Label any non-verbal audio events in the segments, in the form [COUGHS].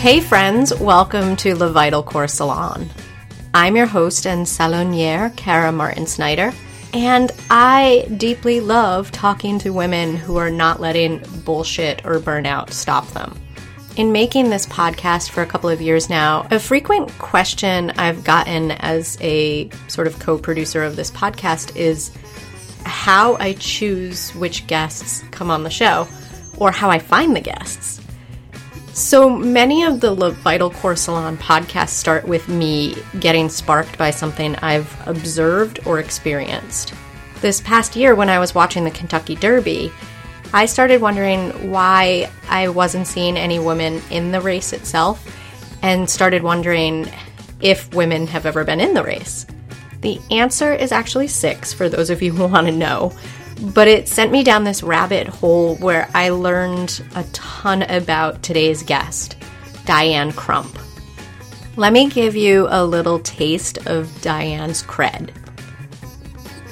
Hey, friends, welcome to Le Vital Corps Salon. I'm your host and saloniere, Kara Martin Snyder, and I deeply love talking to women who are not letting bullshit or burnout stop them. In making this podcast for a couple of years now, a frequent question I've gotten as a sort of co producer of this podcast is how I choose which guests come on the show or how I find the guests. So many of the Le Vital Corps Salon podcasts start with me getting sparked by something I've observed or experienced. This past year, when I was watching the Kentucky Derby, I started wondering why I wasn't seeing any women in the race itself, and started wondering if women have ever been in the race. The answer is actually six, for those of you who want to know. But it sent me down this rabbit hole where I learned a ton about today's guest, Diane Crump. Let me give you a little taste of Diane's cred.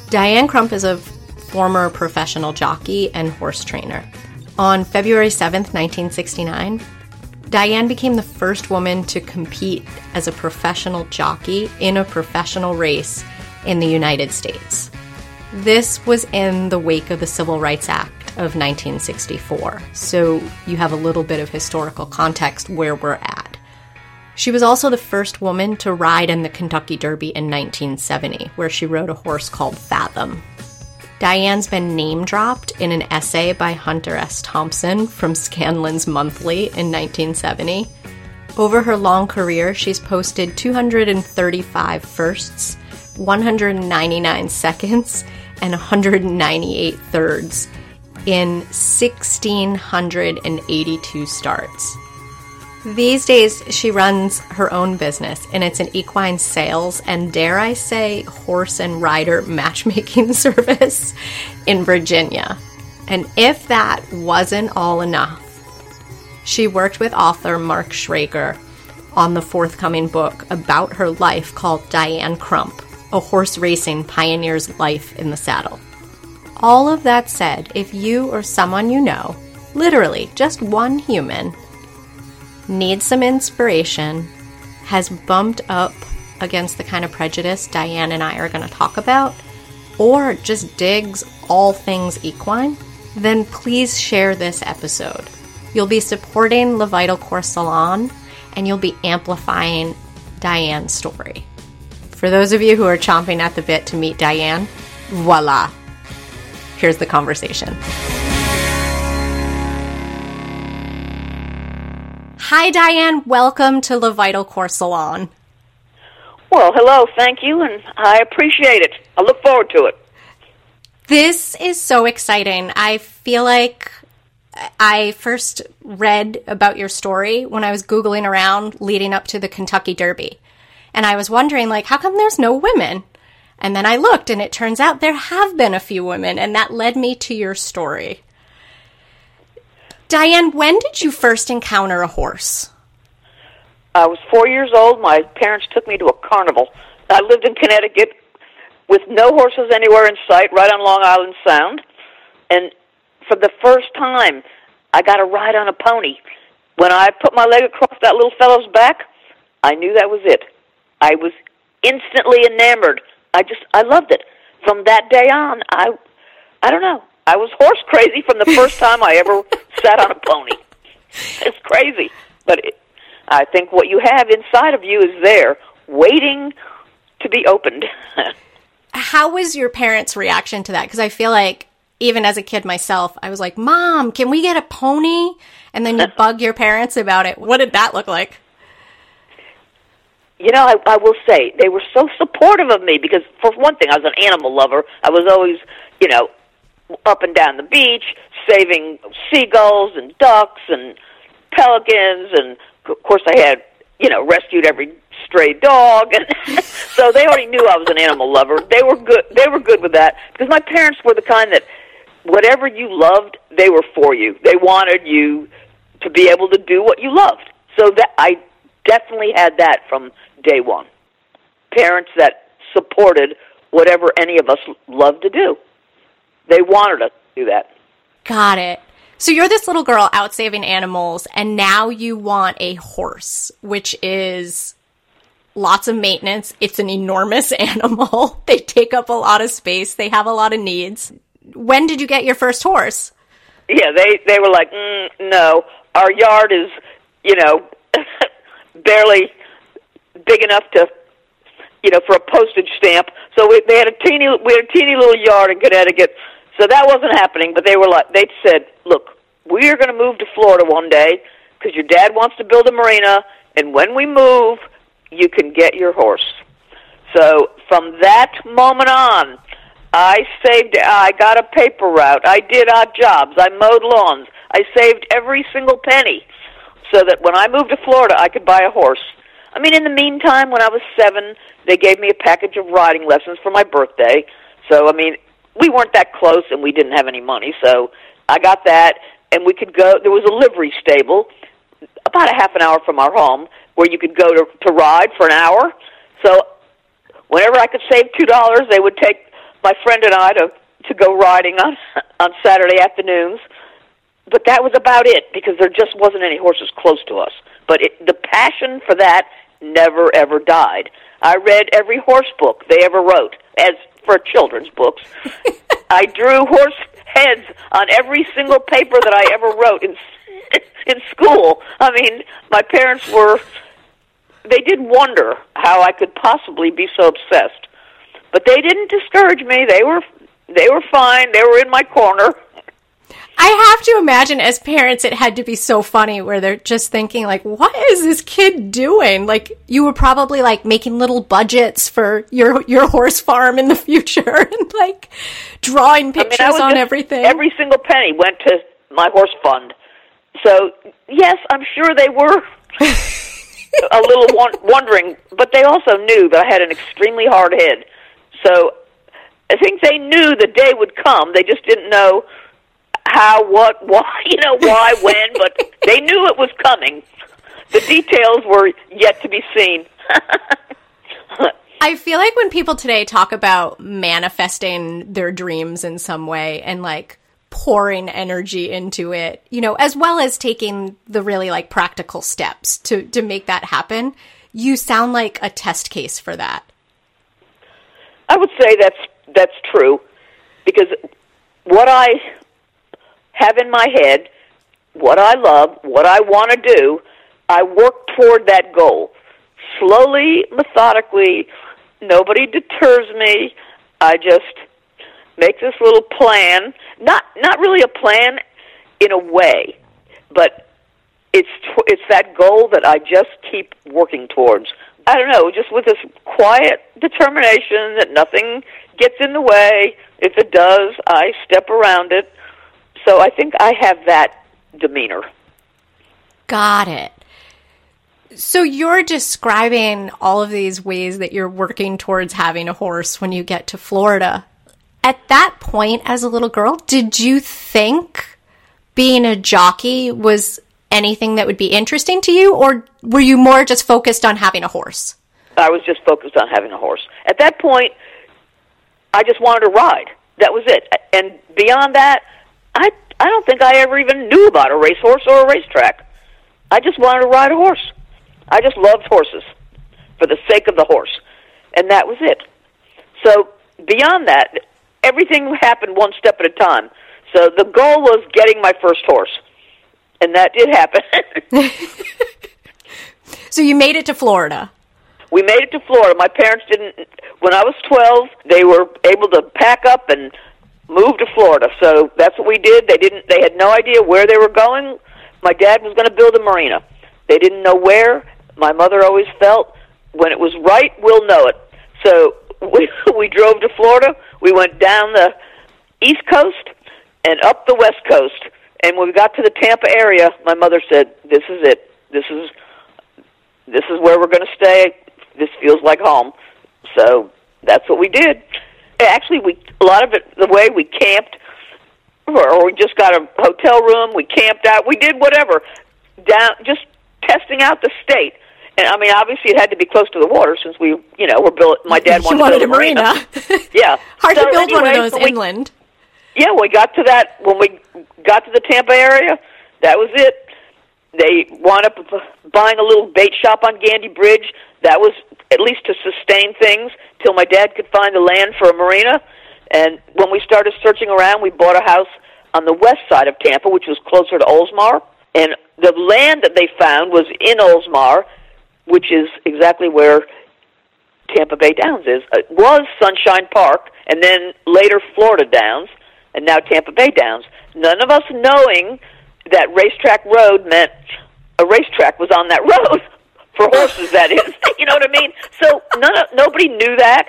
Diane Crump is a former professional jockey and horse trainer. On February 7th, 1969, Diane became the first woman to compete as a professional jockey in a professional race in the United States. This was in the wake of the Civil Rights Act of 1964, so you have a little bit of historical context where we're at. She was also the first woman to ride in the Kentucky Derby in 1970, where she rode a horse called Fathom. Diane's been name dropped in an essay by Hunter S. Thompson from Scanlan's Monthly in 1970. Over her long career, she's posted 235 firsts, 199 seconds, and 198 thirds in 1,682 starts. These days, she runs her own business, and it's an equine sales and, dare I say, horse and rider [LAUGHS] matchmaking service in Virginia. And if that wasn't all enough, she worked with author Mark Schrager on the forthcoming book about her life called Diane Crump a horse racing pioneer's life in the saddle. All of that said, if you or someone you know, literally just one human, needs some inspiration, has bumped up against the kind of prejudice Diane and I are going to talk about, or just digs all things equine, then please share this episode. You'll be supporting Le Vital Corps Salon and you'll be amplifying Diane's story. For those of you who are chomping at the bit to meet Diane, voila. Here's the conversation. Hi, Diane. Welcome to Le Vital Corps Salon. Well, hello. Thank you, and I appreciate it. I look forward to it. This is so exciting. I feel like I first read about your story when I was Googling around leading up to the Kentucky Derby. And I was wondering, like, how come there's no women? And then I looked, and it turns out there have been a few women, and that led me to your story. Diane, when did you first encounter a horse? I was four years old. My parents took me to a carnival. I lived in Connecticut with no horses anywhere in sight, right on Long Island Sound. And for the first time, I got a ride on a pony. When I put my leg across that little fellow's back, I knew that was it. I was instantly enamored. I just I loved it. From that day on, I I don't know. I was horse crazy from the first [LAUGHS] time I ever sat on a pony. It's crazy, but it, I think what you have inside of you is there, waiting to be opened. [LAUGHS] How was your parents' reaction to that? Because I feel like even as a kid myself, I was like, "Mom, can we get a pony?" And then you [LAUGHS] bug your parents about it. What did that look like? You know, I, I will say they were so supportive of me because, for one thing, I was an animal lover. I was always, you know, up and down the beach, saving seagulls and ducks and pelicans, and of course, I had, you know, rescued every stray dog, and [LAUGHS] so they already knew I was an animal lover. They were good. They were good with that because my parents were the kind that whatever you loved, they were for you. They wanted you to be able to do what you loved. So that I definitely had that from day one. Parents that supported whatever any of us loved to do. They wanted us to do that. Got it. So you're this little girl out saving animals, and now you want a horse, which is lots of maintenance. It's an enormous [LAUGHS] animal. they take up a lot of space. They have a lot of needs. When did you get your first horse? Yeah, they they were like, mm, no, our yard is, you know, [LAUGHS] barely big enough to, you know, for a postage stamp. So we, they had a teeny, we had a teeny little yard in Connecticut. So that wasn't happening. But they were like, they said, look, we are going to move to Florida one day because your dad wants to build a marina, and when we move, you can get your horse. So from that moment on, I saved. I got a paper route. I did odd jobs. I mowed lawns. I saved every single penny, so that when I moved to Florida, I could buy a horse. I mean, in the meantime, when I was seven, they gave me a package of riding lessons for my birthday. So I mean, we weren't that close, and we didn't have any money. So I got that, and we could go. There was a livery stable about a half an hour from our home where you could go to to ride for an hour. So whenever I could save two dollars, they would take my friend and I to to go riding on [LAUGHS] on Saturday afternoons. But that was about it because there just wasn't any horses close to us. But it, the passion for that never ever died. I read every horse book they ever wrote as for children's books. [LAUGHS] I drew horse heads on every single paper that I ever wrote in [LAUGHS] in school. I mean, my parents were they did wonder how I could possibly be so obsessed. But they didn't discourage me. They were they were fine. They were in my corner. I have to imagine as parents it had to be so funny where they're just thinking like what is this kid doing? Like you were probably like making little budgets for your your horse farm in the future [LAUGHS] and like drawing pictures I mean, I on everything. Every single penny went to my horse fund. So, yes, I'm sure they were [LAUGHS] a little wondering, but they also knew that I had an extremely hard head. So, I think they knew the day would come. They just didn't know how, what, why, [LAUGHS] you know, why, when, but they knew it was coming. The details were yet to be seen. I feel like when people today talk about manifesting their dreams in some way and like pouring energy into it, you know, as well as taking the really like practical steps to to make that happen, you sound like a test case for that. I would say that's that's true because what I have in my head, what I love, what I want to do, I work toward that goal. Slowly, methodically, nobody deters me. I just make this little plan. Not not really a plan in a way, but it's it's that goal that I just keep working towards. I don't know, just with this quiet determination that nothing gets in the way. If it does, I step around it. So I think I have that demeanor. Got it. So you're describing all of these ways that you're working towards having a horse when you get to Florida. At that point, as a little girl, did you think being a jockey was anything that would be interesting to you, or were you more just focused on having a horse? I was just focused on having a horse. At that point, I just wanted to ride. That was it. And beyond that, I I don't think I ever even knew about a racehorse or a racetrack. I just wanted to ride a horse. I just loved horses for the sake of the horse. And that was it. So beyond that, everything happened one step at a time. So the goal was getting my first horse. And that did happen. [LAUGHS] so you made it to Florida. We made it to Florida. My parents didn't when I was 12, they were able to pack up and move to Florida. So that's what we did. They didn't they had no idea where they were going. My dad was going to build a marina. They didn't know where. My mother always felt when it was right, we'll know it. So [LAUGHS] we we drove to Florida. We went down the east coast and up the west coast. And when we got to the Tampa area, my mother said, "This is it. This is this is where we're going to stay. This feels like home." So that's what we did. Actually, we a lot of it the way we camped, or, we just got a hotel room. We camped out. We did whatever down, just testing out the state. And I mean, obviously, it had to be close to the water since we, you know, were built. My dad wanted, wanted to build a marina. [LAUGHS] yeah, [LAUGHS] hard so to build anyway, one of those we, inland. yeah, we got to that when we got to the Tampa area. That was it. They wound up buying a little bait shop on Gandy Bridge. That was at least to sustain things till my dad could find the land for a marina. And when we started searching around, we bought a house on the west side of Tampa, which was closer to Oldsmar. And the land that they found was in Oldsmar, which is exactly where Tampa Bay Downs is. It was Sunshine Park, and then later Florida Downs, and now Tampa Bay Downs. None of us knowing that racetrack road meant a racetrack was on that [LAUGHS] road for horses. That is, [LAUGHS] you know what I mean. So none of, nobody knew that.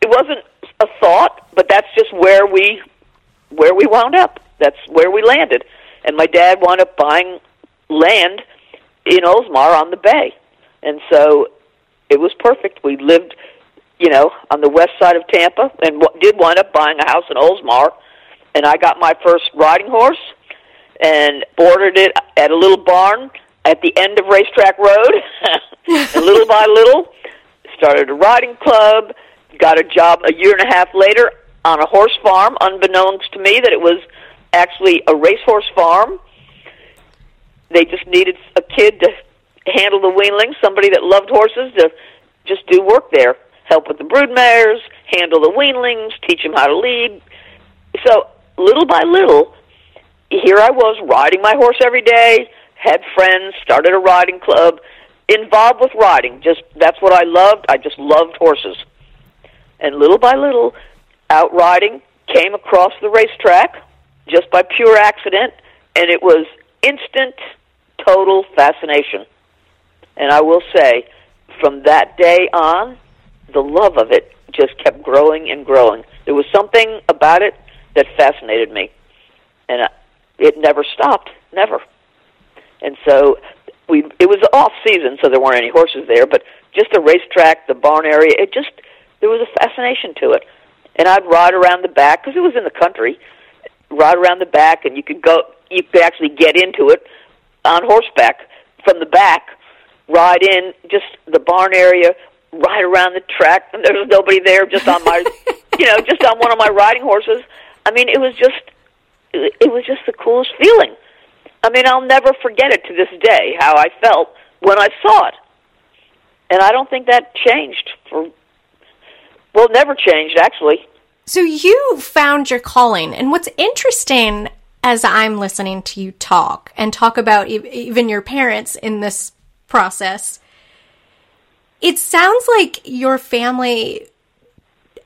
It wasn't a thought, but that's just where we where we wound up. That's where we landed. And my dad wound up buying land in Oldsmar on the bay, and so it was perfect. We lived, you know, on the west side of Tampa, and w- did wind up buying a house in Oldsmar. And I got my first riding horse and boarded it at a little barn at the end of Racetrack Road. [LAUGHS] little by little, started a riding club. Got a job a year and a half later on a horse farm, unbeknownst to me that it was actually a racehorse farm. They just needed a kid to handle the weanlings, somebody that loved horses to just do work there, help with the brood mares, handle the weanlings, teach them how to lead. So little by little, here I was riding my horse every day, had friends, started a riding club, involved with riding. Just that's what I loved. I just loved horses. And little by little, out riding, came across the racetrack just by pure accident, and it was instant, total fascination. And I will say, from that day on, the love of it just kept growing and growing. There was something about it that fascinated me, and it never stopped, never. And so we it was off season, so there weren't any horses there, but just the racetrack, the barn area, it just there was a fascination to it. And I'd ride around the back because it was in the country. Ride around the back, and you could go. You could actually get into it on horseback from the back. Ride in just the barn area, ride around the track, and there was nobody there. Just on my, [LAUGHS] you know, just on one of my riding horses. I mean, it was just, it was just the coolest feeling. I mean, I'll never forget it to this day how I felt when I saw it, and I don't think that changed for well, never changed, actually. So you found your calling. And what's interesting as I'm listening to you talk and talk about even your parents in this process, it sounds like your family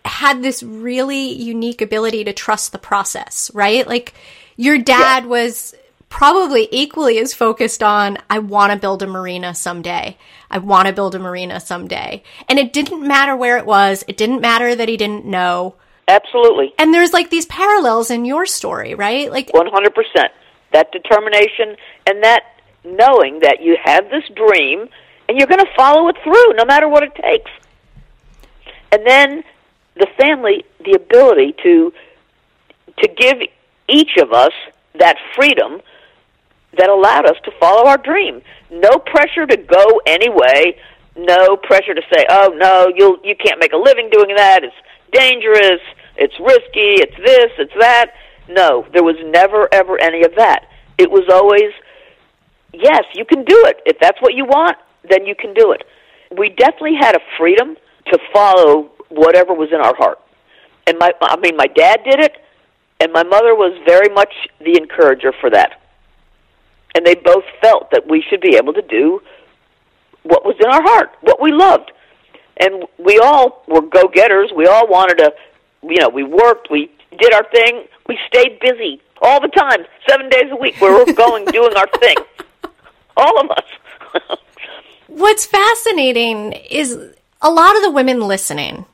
had this really unique ability to trust the process, right? Like your dad yeah. was probably equally as focused on, I want to build a marina someday. I want to build a marina someday. And it didn't matter where it was. It didn't matter that he didn't know. Absolutely. And there's like these parallels in your story, right? Like 100%. That determination and that knowing that you have this dream and you're going to follow it through no matter what it takes. And then the family the ability to to give each of us that freedom that allowed us to follow our dream. No pressure to go anyway. No pressure to say, "Oh no, you'll you can't make a living doing that. It's dangerous. It's risky. It's this. It's that." No, there was never ever any of that. It was always, "Yes, you can do it. If that's what you want, then you can do it." We definitely had a freedom to follow whatever was in our heart. And my I mean my dad did it and my mother was very much the encourager for that and they both felt that we should be able to do what was in our heart, what we loved. And we all were go-getters. We all wanted to, you know, we worked, we did our thing, we stayed busy all the time, seven days a week. We were going, [LAUGHS] doing our thing. All of us. [LAUGHS] What's fascinating is a lot of the women listening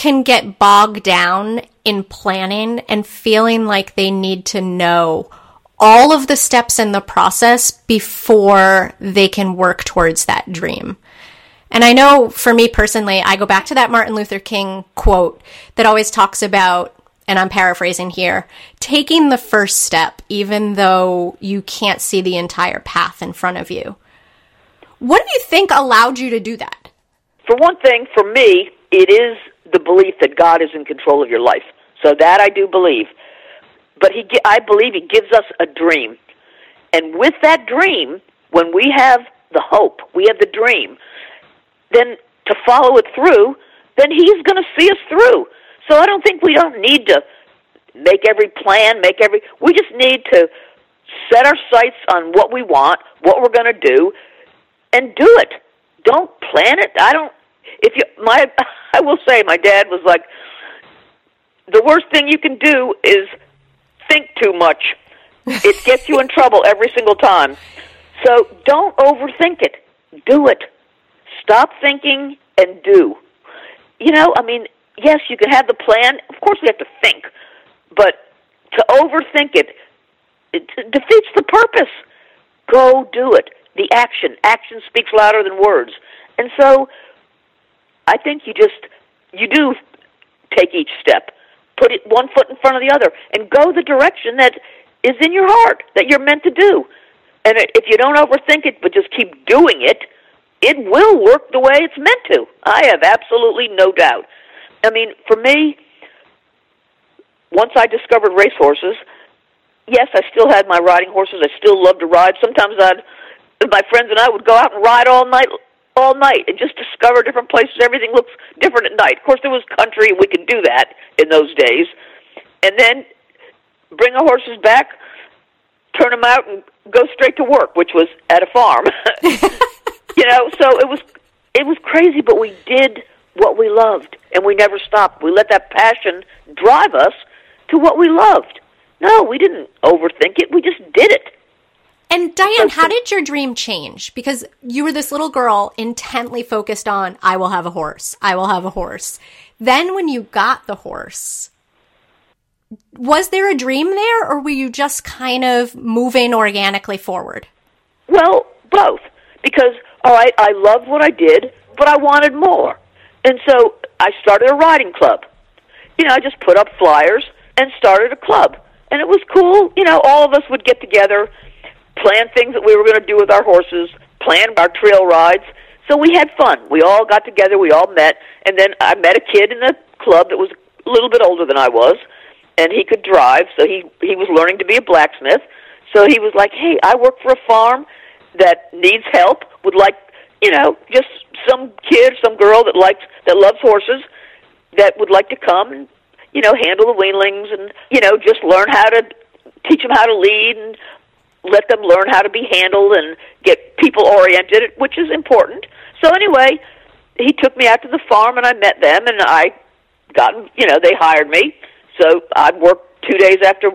can get bogged down in planning and feeling like they need to know all of the steps in the process before they can work towards that dream. And I know for me personally, I go back to that Martin Luther King quote that always talks about, and I'm paraphrasing here, taking the first step, even though you can't see the entire path in front of you. What do you think allowed you to do that? For one thing, for me, it is the belief that God is in control of your life. So that I do believe. But he, I believe he gives us a dream. And with that dream, when we have the hope, we have the dream, then to follow it through, then he's going to see us through. So I don't think we don't need to make every plan, make every. We just need to set our sights on what we want, what we're going to do, and do it. Don't plan it. I don't. If you, my, [LAUGHS] I will say, my dad was like, the worst thing you can do is think too much. It gets you in [LAUGHS] trouble every single time. So don't overthink it. Do it. Stop thinking and do. You know, I mean, yes, you can have the plan. Of course, we have to think, but to overthink it, it defeats the purpose. Go do it. The action. Action speaks louder than words. And so, I think you just you do take each step, put it one foot in front of the other, and go the direction that is in your heart that you're meant to do. And if you don't overthink it, but just keep doing it, it will work the way it's meant to. I have absolutely no doubt. I mean, for me, once I discovered racehorses, yes, I still had my riding horses. I still loved to ride. Sometimes I'd, my friends and I would go out and ride all night, all night, and just discover different places. Everything looks different at night. Of course, there was country, and we could do that in those days. And then bring the horses back, turn them out, and go straight to work, which was at a farm. [LAUGHS] you know, so it was it was crazy, but we did what we loved, and we never stopped. We let that passion drive us to what we loved. No, we didn't overthink it. We just did it. And Diane, how did your dream change? Because you were this little girl intently focused on, I will have a horse. I will have a horse. Then when you got the horse, was there a dream there or were you just kind of moving organically forward? Well, both. Because, all right, I loved what I did, but I wanted more. And so I started a riding club. You know, I just put up flyers and started a club. And it was cool. You know, all of us would get together, plan things that we were going to do with our horses, plan our trail rides. So we had fun. We all got together, we all met, and then I met a kid in the club that was a little bit older than I was, and he could drive, so he he was learning to be a blacksmith. So he was like, "Hey, I work for a farm that needs help. Would like, you know, just some kid, some girl that likes that loves horses that would like to come and you know handle the weanlings and you know just learn how to teach them how to lead and let them learn how to be handled and get people oriented, which is important. So anyway, he took me out to the farm and I met them and I got you know they hired me. So I'd work two days after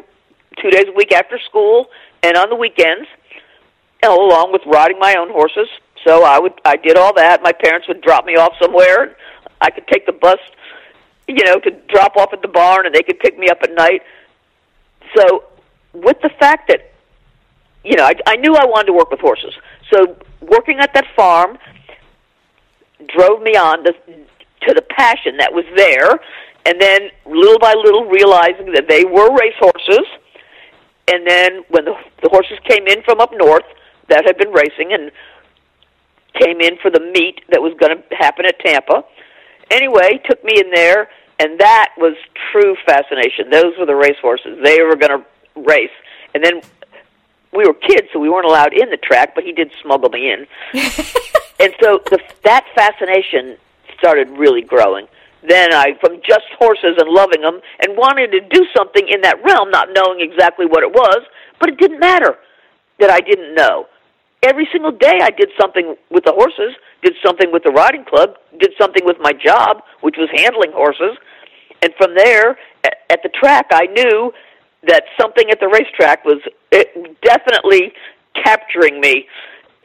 two days a week after school and on the weekends, along with riding my own horses. So I would I did all that. My parents would drop me off somewhere. I could take the bus, you know, to drop off at the barn, and they could pick me up at night. So with the fact that you know, I, I knew I wanted to work with horses. So working at that farm drove me on to, to the passion that was there, and then little by little realizing that they were race horses. And then when the, the horses came in from up north that had been racing and came in for the meet that was going to happen at Tampa. Anyway, took me in there, and that was true fascination. Those were the race horses. They were going to race. And then we were kids, so we weren't allowed in the track, but he did smuggle me in. [LAUGHS] and so the, that fascination started really growing. Then I, from just horses and loving them, and wanting to do something in that realm, not knowing exactly what it was, but it didn't matter that I didn't know. Every single day I did something with the horses, did something with the riding club, did something with my job, which was handling horses. And from there, at the track, I knew that something at the racetrack was definitely capturing me.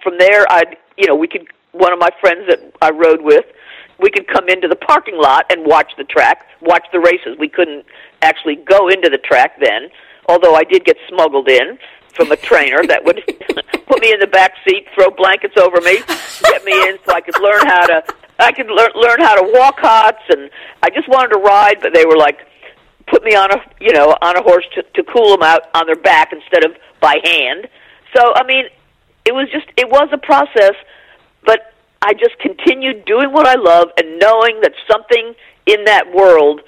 From there, I'd, you know, we could, one of my friends that I rode with, we could come into the parking lot and watch the track, watch the races. We couldn't actually go into the track then, although I did get smuggled in from a trainer that would [LAUGHS] put me in the back seat, throw blankets over me, get me in so I could learn how to I could learn learn how to walk hots and I just wanted to ride, but they were like put me on a you know on a horse to to cool them out on their back instead of by hand. So I mean, it was just it was a process, but I just continued doing what I love and knowing that something in that world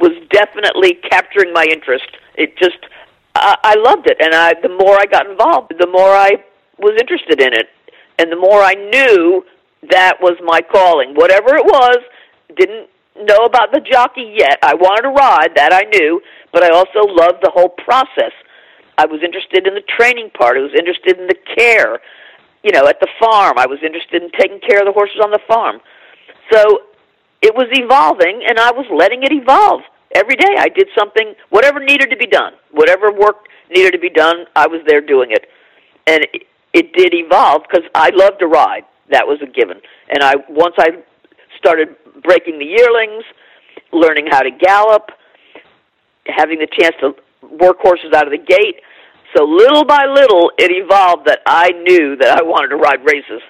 was definitely capturing my interest. It just I, I loved it, and I the more I got involved, the more I was interested in it, and the more I knew that was my calling. Whatever it was, didn't know about the jockey yet. I wanted to ride, that I knew, but I also loved the whole process. I was interested in the training part. I was interested in the care. You know, at the farm, I was interested in taking care of the horses on the farm. So it was evolving, and I was letting it evolve. Every day I did something, whatever needed to be done, whatever work needed to be done, I was there doing it. And it, it did evolve because I loved to ride. That was a given. And I once I started breaking the yearlings, learning how to gallop, having the chance to work horses out of the gate. So little by little, it evolved that I knew that I wanted to ride races.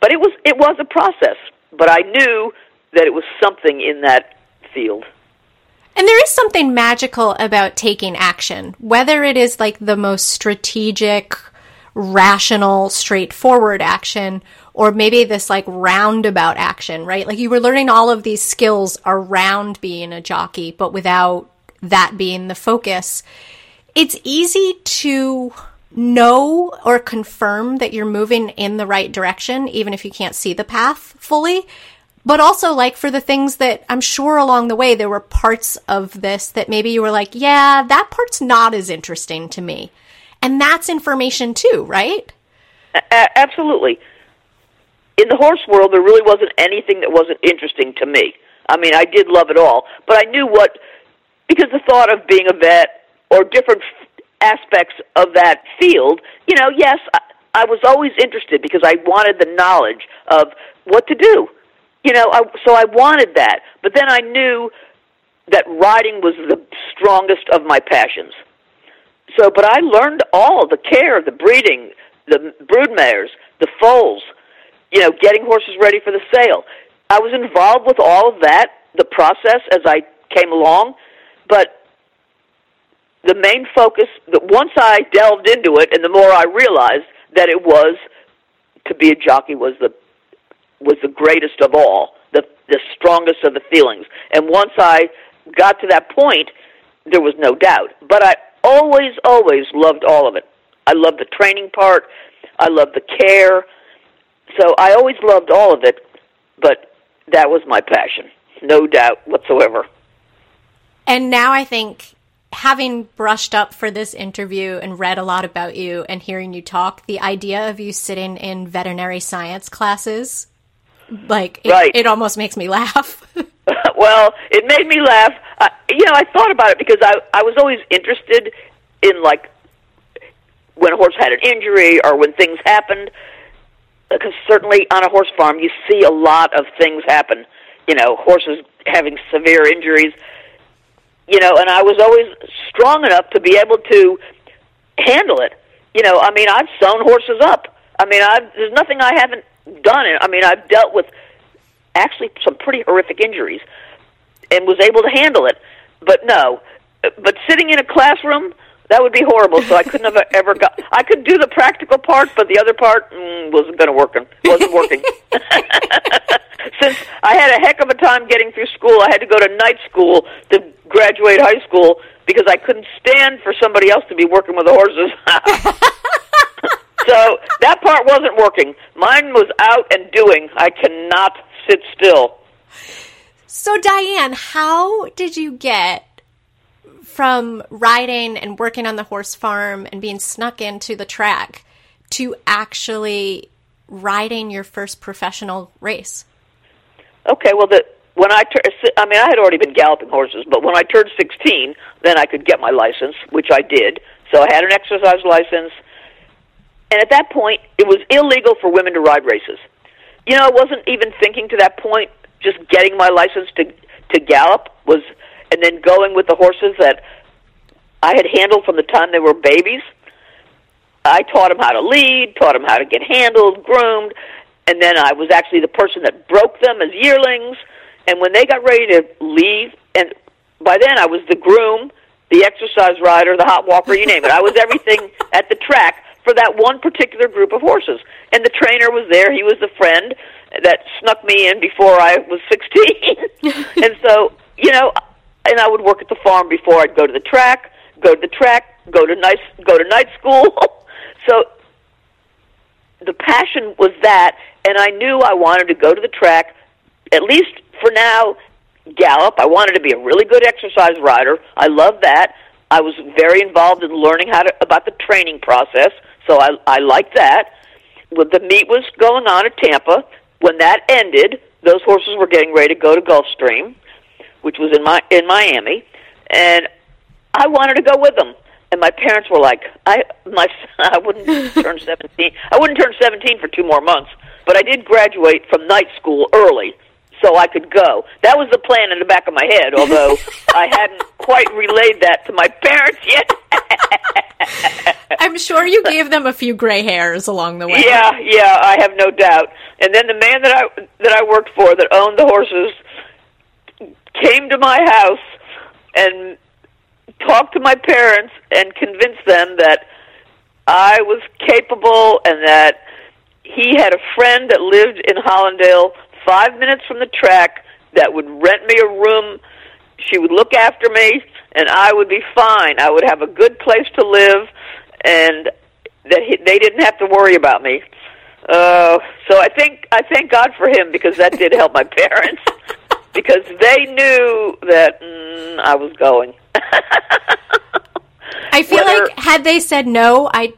But it was it was a process. But I knew that it was something in that field. And there is something magical about taking action, whether it is like the most strategic, rational, straightforward action, or maybe this like roundabout action, right? Like you were learning all of these skills around being a jockey, but without that being the focus. It's easy to know or confirm that you're moving in the right direction, even if you can't see the path fully. But also, like for the things that I'm sure along the way, there were parts of this that maybe you were like, yeah, that part's not as interesting to me. And that's information too, right? A- absolutely. In the horse world, there really wasn't anything that wasn't interesting to me. I mean, I did love it all, but I knew what, because the thought of being a vet or different aspects of that field, you know, yes, I, I was always interested because I wanted the knowledge of what to do you know, I, so I wanted that. But then I knew that riding was the strongest of my passions. So, but I learned all the care, the breeding, the brood mares, the foals, you know, getting horses ready for the sale. I was involved with all of that, the process as I came along, but the main focus, that once I delved into it and the more I realized that it was to be a jockey was the was the greatest of all, the the strongest of the feelings. And once I got to that point, there was no doubt. But I always, always loved all of it. I loved the training part. I loved the care. So I always loved all of it, but that was my passion, no doubt whatsoever. And now I think having brushed up for this interview and read a lot about you and hearing you talk, the idea of you sitting in veterinary science classes like it, right. it almost makes me laugh. [LAUGHS] [LAUGHS] well, it made me laugh. Uh, you know, I thought about it because I I was always interested in like when a horse had an injury or when things happened. Because certainly on a horse farm, you see a lot of things happen. You know, horses having severe injuries. You know, and I was always strong enough to be able to handle it. You know, I mean, I've sewn horses up. I mean, I've, there's nothing I haven't done. I mean, I've dealt with actually some pretty horrific injuries and was able to handle it. But no, but sitting in a classroom, that would be horrible. So I couldn't have [LAUGHS] ever got. I could do the practical part, but the other part mm, wasn't going to work. Wasn't working. [LAUGHS] Since I had a heck of a time getting through school, I had to go to night school to graduate high school because I couldn't stand for somebody else to be working with the horses. [LAUGHS] so that part wasn't working. Mine was out and doing. I cannot sit still. So, Diane, how did you get from riding and working on the horse farm and being snuck into the track to actually riding your first professional race? Okay, well, the when I tur- I mean, I had already been galloping horses, but when I turned 16, then I could get my license, which I did. So I had an exercise license and at that point, it was illegal for women to ride races. You know, I wasn't even thinking to that point. Just getting my license to to gallop was, and then going with the horses that I had handled from the time they were babies. I taught them how to lead, taught them how to get handled, groomed, and then I was actually the person that broke them as yearlings. And when they got ready to leave, and by then I was the groom, the exercise rider, the hot walker, you name it. I was everything [LAUGHS] at the track for that one particular group of horses. And the trainer was there. He was the friend that snuck me in before I was 16. [LAUGHS] and so, you know, and I would work at the farm before I'd go to the track, go to the track, go to night go to night school. [LAUGHS] so the passion was that, and I knew I wanted to go to the track, at least for now, gallop. I wanted to be a really good exercise rider. I love that. I was very involved in learning how to about the training process, so I I liked that. When the meet was going on at Tampa, when that ended, those horses were getting ready to go to Gulfstream, which was in my in Miami, and I wanted to go with them. And my parents were like, I my [LAUGHS] I wouldn't [LAUGHS] turn 17. I wouldn't turn 17 for two more months, but I did graduate from night school early so I could go. That was the plan in the back of my head, although [LAUGHS] I hadn't quite relayed that to my parents yet. I'm sure you gave them a few gray hairs along the way. Yeah, yeah, I have no doubt. And then the man that I that I worked for that owned the horses came to my house and talked to my parents and convinced them that I was capable and that he had a friend that lived in Hallandale five minutes from the track that would rent me a room. She would look after me, and I would be fine. I would have a good place to live, and that he, they didn't have to worry about me. Uh, so I think I thank God for him because that did help my [LAUGHS] parents because they knew that mm, I was going. [LAUGHS] I feel Whether, like had they said no, I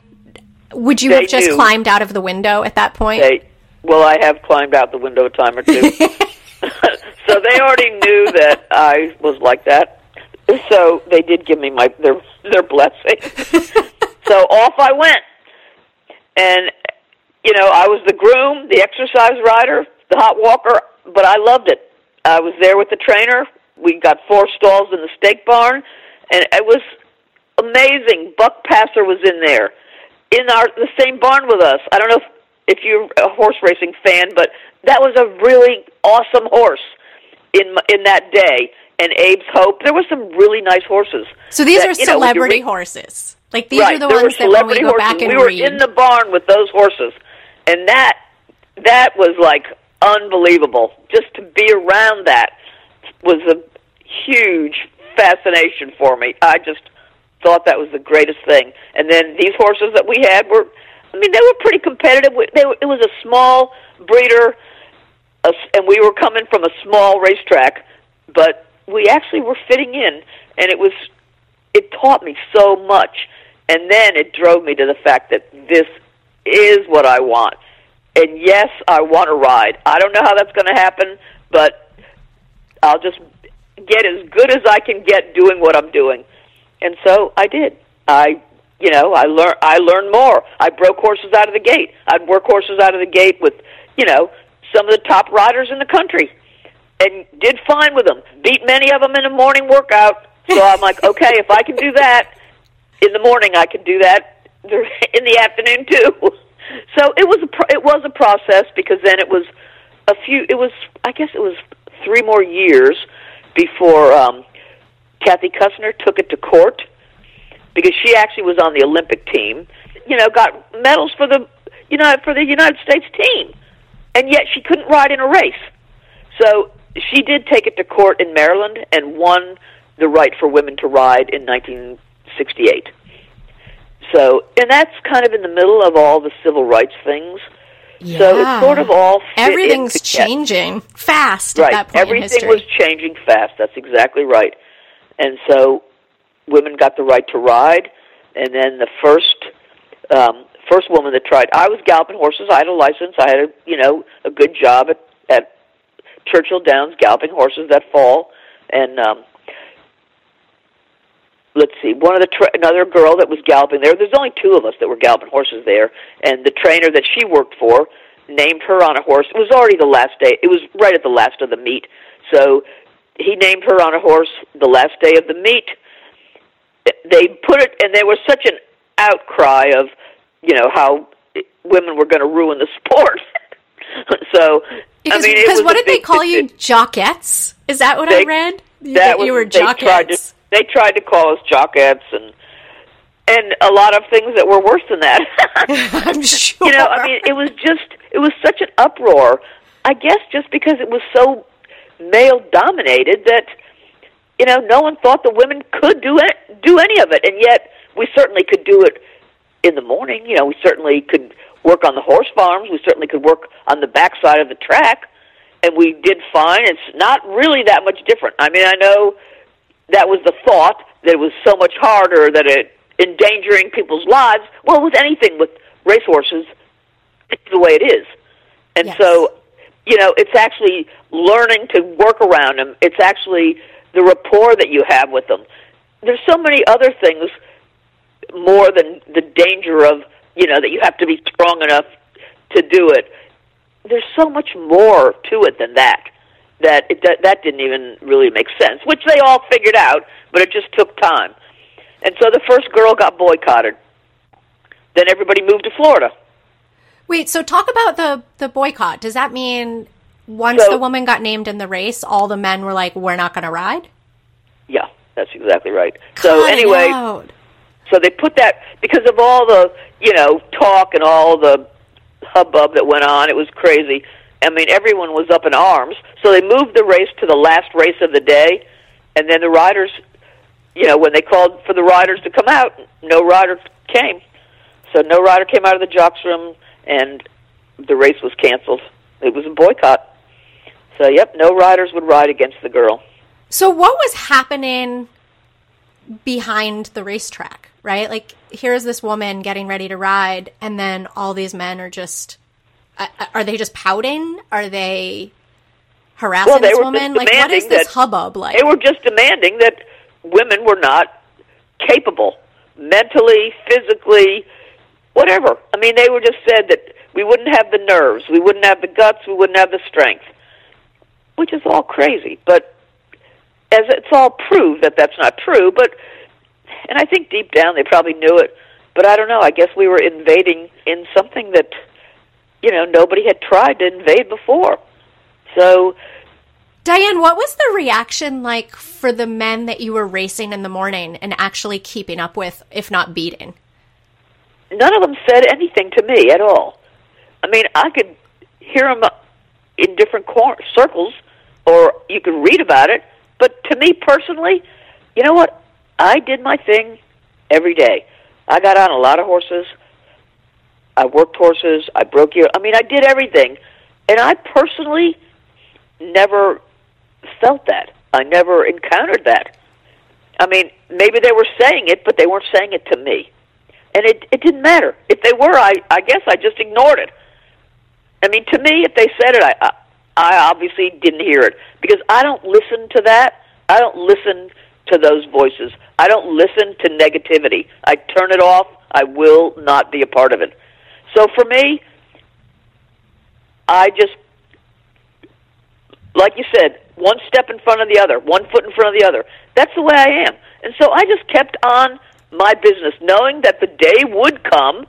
would you have just knew. climbed out of the window at that point? They, well, I have climbed out the window a time or two. [LAUGHS] [LAUGHS] so they already knew that I was like that. So they did give me my their their blessing. so off I went. And you know, I was the groom, the exercise rider, the hot walker, but I loved it. I was there with the trainer. We got four stalls in the stake barn, and it was amazing. Buckpasser was in there, in our the same barn with us. I don't know if if you're a horse racing fan, but that was a really awesome horse in in that day. And Abe's Hope, there were some really nice horses. So these that, are celebrity know, re- horses. Like these right, are the ones that when we go horses. back and we were read. in the barn with those horses, and that that was like unbelievable. Just to be around that was a huge fascination for me. I just thought that was the greatest thing. And then these horses that we had were I mean, they were pretty competitive. They were, it was a small breeder, a, and we were coming from a small racetrack, but we actually were fitting in, and it was it taught me so much. And then it drove me to the fact that this is what I want. And yes, I want to ride. I don't know how that's going to happen, but I'll just get as good as I can get doing what I'm doing. And so I did. I you know, I learn I learned more. I broke horses out of the gate. I'd work horses out of the gate with, you know, some of the top riders in the country, and did fine with them. Beat many of them in a morning workout. So I'm like, [LAUGHS] okay, if I can do that in the morning, I can do that [LAUGHS] in the afternoon too. So it was a pro- it was a process because then it was a few. It was I guess it was three more years before um, Kathy Kusner took it to court because she actually was on the Olympic team. You know, got medals for the you know for the United States team, and yet she couldn't ride in a race. So she did take it to court in Maryland and won the right for women to ride in 1968. So, and that's kind of in the middle of all the civil rights things. Yeah. So it's sort of all everything's changing fast. Right, at that point everything was changing fast. That's exactly right. And so women got the right to ride, and then the first um, first woman that tried. I was galloping horses. I had a license. I had a you know a good job at at Churchill Downs galloping horses that fall, and um, let's see, one of the tra- another girl that was galloping there. There's only two of us that were galloping horses there, and the trainer that she worked for named her on a horse. It was already the last day. It was right at the last of the meet, so he named her on a horse the last day of the meet they put it, and there was such an outcry of, you know, how women were going to ruin the [LAUGHS] sport. so, because, I mean, because what did they call you, jockets? Is that what they, I read? That you, was, were jockets. They tried, to, they tried to call us jockets and and a lot of things that were worse than that. [LAUGHS] I'm sure. [LAUGHS] You know, I mean, it was just it was such an uproar. I guess just because it was so male dominated that you know, no one thought the women could do it, do any of it, and yet we certainly could do it in the morning. You know, we certainly could work on the horse farms. We certainly could work on the backside of the track, and we did fine. It's not really that much different. I mean, I know that was the thought that it was so much harder that it endangering people's lives. Well, with anything with racehorses, it's the way it is, and Yes. so you know, it's actually learning to work around them. It's actually the rapport that you have with them. There's so many other things more than the danger of you know that you have to be strong enough to do it. There's so much more to it than that. That it, that that didn't even really make sense, which they all figured out, but it just took time. And so the first girl got boycotted. Then everybody moved to Florida. Wait, so talk about the the boycott. Does that mean once So- the woman got named in the race, all the men were like, "We're not going to ride"? Yeah, that's exactly right. So Cut it anyway, out. So they put that because of all the you know talk and all the hubbub that went on. It was crazy. I mean, everyone was up in arms. So they moved the race to the last race of the day, and then the riders, you know, when they called for the riders to come out, no rider came. So no rider came out of the jocks room, and the race was canceled. It was a boycott. So yep, no riders would ride against the girl. So what was happening behind the racetrack, right? Like here's this woman getting ready to ride and then all these men are just are they just pouting? Are they harassing Well, they this woman? Like what is demanding this that- hubbub like? They were just demanding that women were not capable mentally, physically, whatever. I mean, they were just said that we wouldn't have the nerves, we wouldn't have the guts, we wouldn't have the strength, which is all crazy. But as it's all proved that that's not true, but and I think deep down they probably knew it, but I don't know. I guess we were invading in something that you know nobody had tried to invade before. So Diane, what was the reaction like for the men that you were racing in the morning and actually keeping up with, if not beating? none of them said anything to me at all. I mean, I could hear them in different cor- circles, or you could read about it. But to me personally, you know what? I did my thing every day. I got on a lot of horses. I worked horses. I broke your. I mean, I did everything, and I personally never felt that. I never encountered that. I mean, maybe they were saying it, but they weren't saying it to me and it it didn't matter if they were. I I guess I just ignored it. I mean, to me, if they said it, I I, I obviously didn't hear it because I don't listen to that. I don't listen to those voices. I don't listen to negativity. I turn it off. I will not be a part of it. So for me, I just like you said, one step in front of the other, one foot in front of the other. That's the way I am. And so I just kept on my business, knowing that the day would come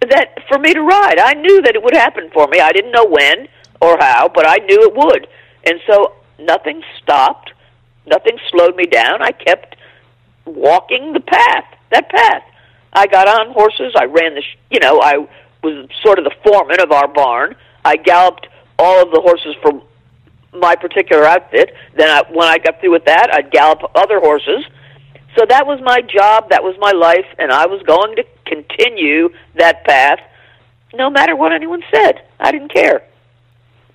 that for me to ride. I knew that it would happen for me. I didn't know when or how, but I knew it would. And so nothing stopped, nothing slowed me down. I kept walking the path, that path. I got on horses. I ran the, you know, I was sort of the foreman of our barn. I galloped all of the horses for my particular outfit. Then I, when I got through with that, I'd gallop other horses. So that was my job, that was my life, and I was going to continue that path no matter what anyone said. I didn't care.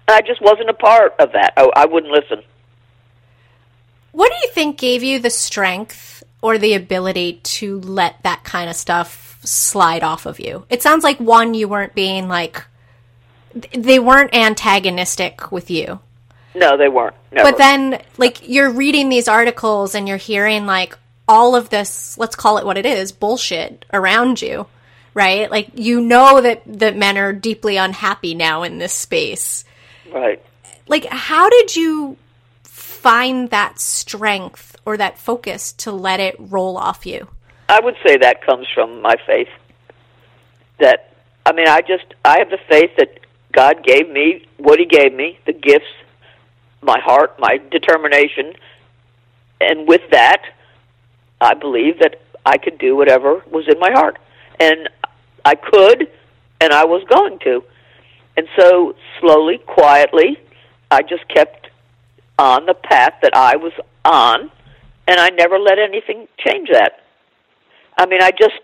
I just wasn't a part of that. I, I wouldn't listen. What do you think gave you the strength or the ability to let that kind of stuff slide off of you? It sounds like one, you weren't being like, they weren't antagonistic with you. No, they weren't. Never. But then, like, you're reading these articles and you're hearing, like, all of this, let's call it what it is, bullshit around you, right? Like, you know that, that men are deeply unhappy now in this space. right. Like, how did you find that strength or that focus to let it roll off you? I would say that comes from my faith. That I mean, I just I have the faith that God gave me what He gave me, the gifts, my heart, my determination, and with that, I believe that I could do whatever was in my heart, and I could, and I was going to, and so slowly, quietly, I just kept on the path that I was on, and I never let anything change that. I mean, I just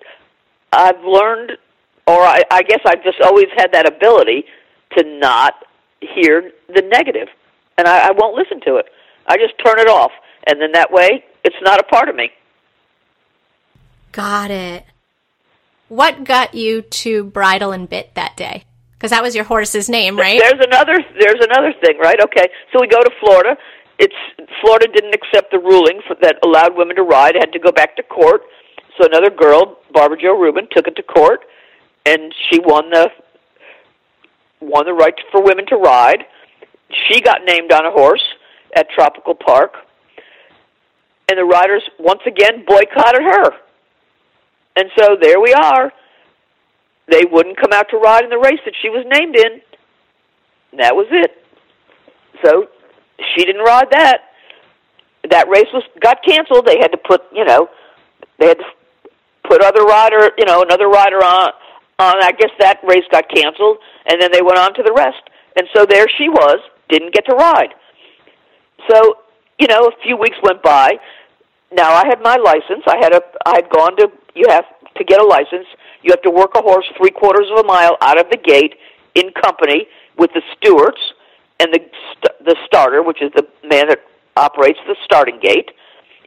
I've learned, or I, I guess I've just always had that ability to not hear the negative, and I, I won't listen to it. I just turn it off, and then that way it's not a part of me. Got it. What got you to Bridle 'n Bit that day? Because that was your horse's name, right? There's another. There's another thing, right? Okay, so we go to Florida. It's Florida didn't accept the ruling for, that allowed women to ride. It had to go back to court. So another girl, Barbara Jo Rubin, took it to court, and she won the won the right for women to ride. She got named on a horse at Tropical Park, and the riders once again boycotted her. And so there we are. They wouldn't come out to ride in the race that she was named in. And that was it. So she didn't ride that. That race was got canceled. They had to put, you know, they had to put other rider, you know, another rider on. On I guess that race got canceled, and then they went on to the rest. And so there she was, didn't get to ride. So you know, a few weeks went by. Now I had my license. I had a. I had gone to. You have to get a license. You have to work a horse three quarters of a mile out of the gate in company with the stewards and the the starter, which is the man that operates the starting gate,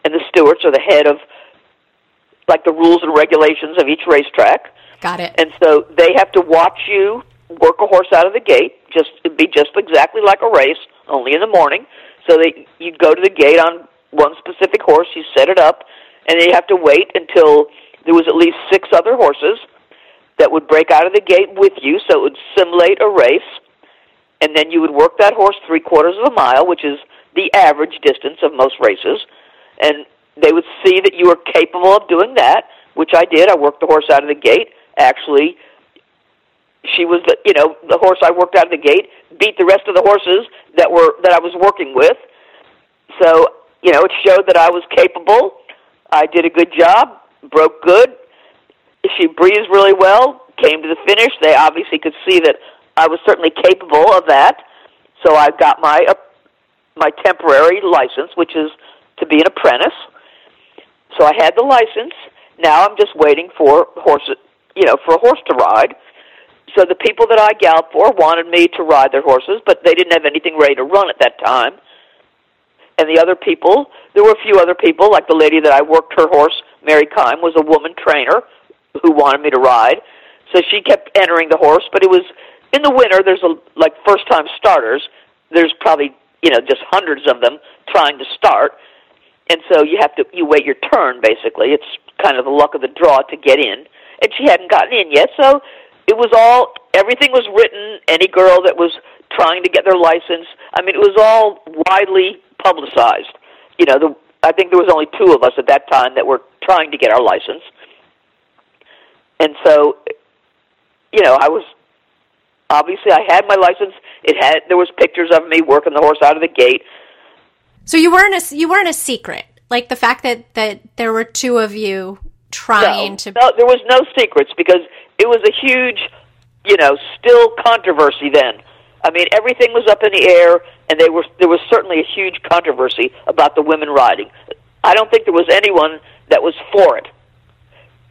and the stewards are the head of like the rules and regulations of each racetrack. Got it. And so they have to watch you work a horse out of the gate. Just it'd be just exactly like a race, only in the morning. So that you'd go to the gate on one specific horse, you set it up, and then you have to wait until there was at least six other horses that would break out of the gate with you, so it would simulate a race. And then you would work that horse three quarters of a mile, which is the average distance of most races. And they would see that you were capable of doing that, which I did. I worked the horse out of the gate. Actually, she was the you know the horse I worked out of the gate beat the rest of the horses that were that I was working with. So you know it showed that I was capable. I did a good job, broke good. She breathed really well, came to the finish. They obviously could see that I was certainly capable of that. So I got my uh, my temporary license, which is to be an apprentice. So I had the license. Now I'm just waiting for horses, you know, for a horse to ride. So the people that I galloped for wanted me to ride their horses, but they didn't have anything ready to run at that time. And the other people, there were a few other people, like the lady that I worked her horse, Mary Kime, was a woman trainer who wanted me to ride. So she kept entering the horse, but it was in the winter. There's a like first time starters. There's probably you know just hundreds of them trying to start, and so you have to you wait your turn. Basically, it's kind of the luck of the draw to get in. And she hadn't gotten in yet, so it was all everything was written. Any girl that was trying to get their license, I mean, it was all widely publicized. You know, the I think there was only two of us at that time that were trying to get our license, and so, you know, I was obviously I had my license. It had there was pictures of me working the horse out of the gate. So you weren't a you weren't a secret, like the fact that that there were two of you trying no, to. No, there was no secrets because it was a huge, you know, still controversy then. I mean, everything was up in the air, and they were there was certainly a huge controversy about the women riding. I don't think there was anyone that was for it.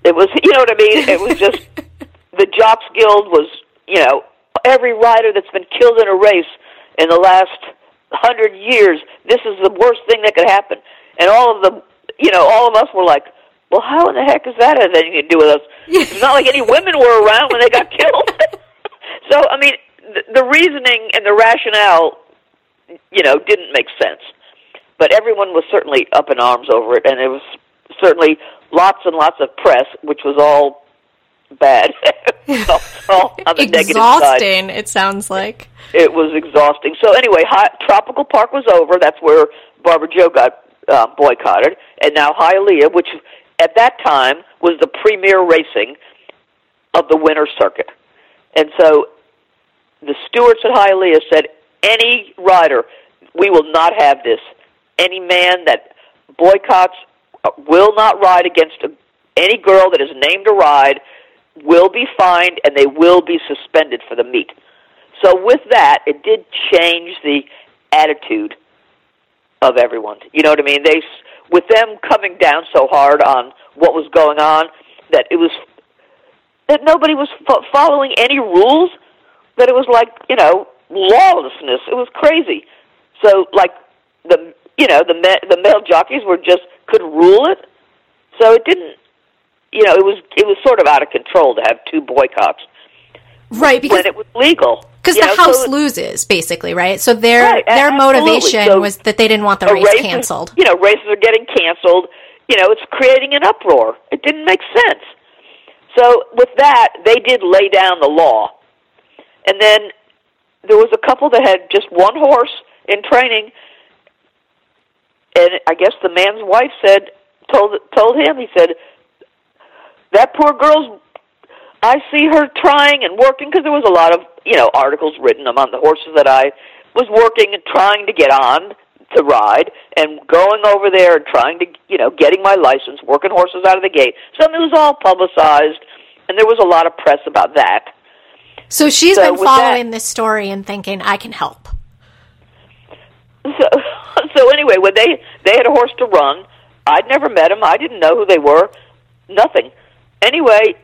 It was, you know what I mean? It was just [LAUGHS] the Jocks Guild was, you know, every rider that's been killed in a race in the last hundred years. This is the worst thing that could happen, and all of the, you know, all of us were like, well, how in the heck does that have anything to do with us? It's not like any women were around when they got [LAUGHS] killed. [LAUGHS] so, I mean, the, the reasoning and the rationale, you know, didn't make sense. But everyone was certainly up in arms over it, and it was certainly lots and lots of press, which was all bad. [LAUGHS] all, on the Exhausting, it sounds like. It was exhausting. So anyway, Hi- Tropical Park was over. That's where Barbara Jo got uh, boycotted, and now Hialeah, which at that time was the premier racing of the winter circuit. And so the stewards at Hialeah said, any rider, we will not have this. Any man that boycotts uh, will not ride against a, any girl that is named to ride will be fined and they will be suspended for the meet. So with that, it did change the attitude of everyone. You know what I mean? They with them coming down so hard on what was going on that it was that nobody was fo- following any rules that it was like you know lawlessness it was crazy so like the you know the me- the male jockeys were just could rule it so it didn't you know it was it was sort of out of control to have two boycotts right because when it was legal because the know, house so loses basically right so their Right, their absolutely. motivation So was that they didn't want the race race is- canceled You know, races are getting canceled. You know, it's creating an uproar. It didn't make sense. So with that, they did lay down the law. And then there was a couple that had just one horse in training, and I guess the man's wife said told told him he said that poor girl's I see her trying and working because there was a lot of you know articles written among the horses that I was working and trying to get on to ride and going over there and trying to you know getting my license, working horses out of the gate. So it was all publicized, and there was a lot of press about that. so she's So been following this story and thinking i can help So [LAUGHS] so anyway, when they they had a horse to run, I'd never met him. I didn't know who they were. Nothing. Anyway,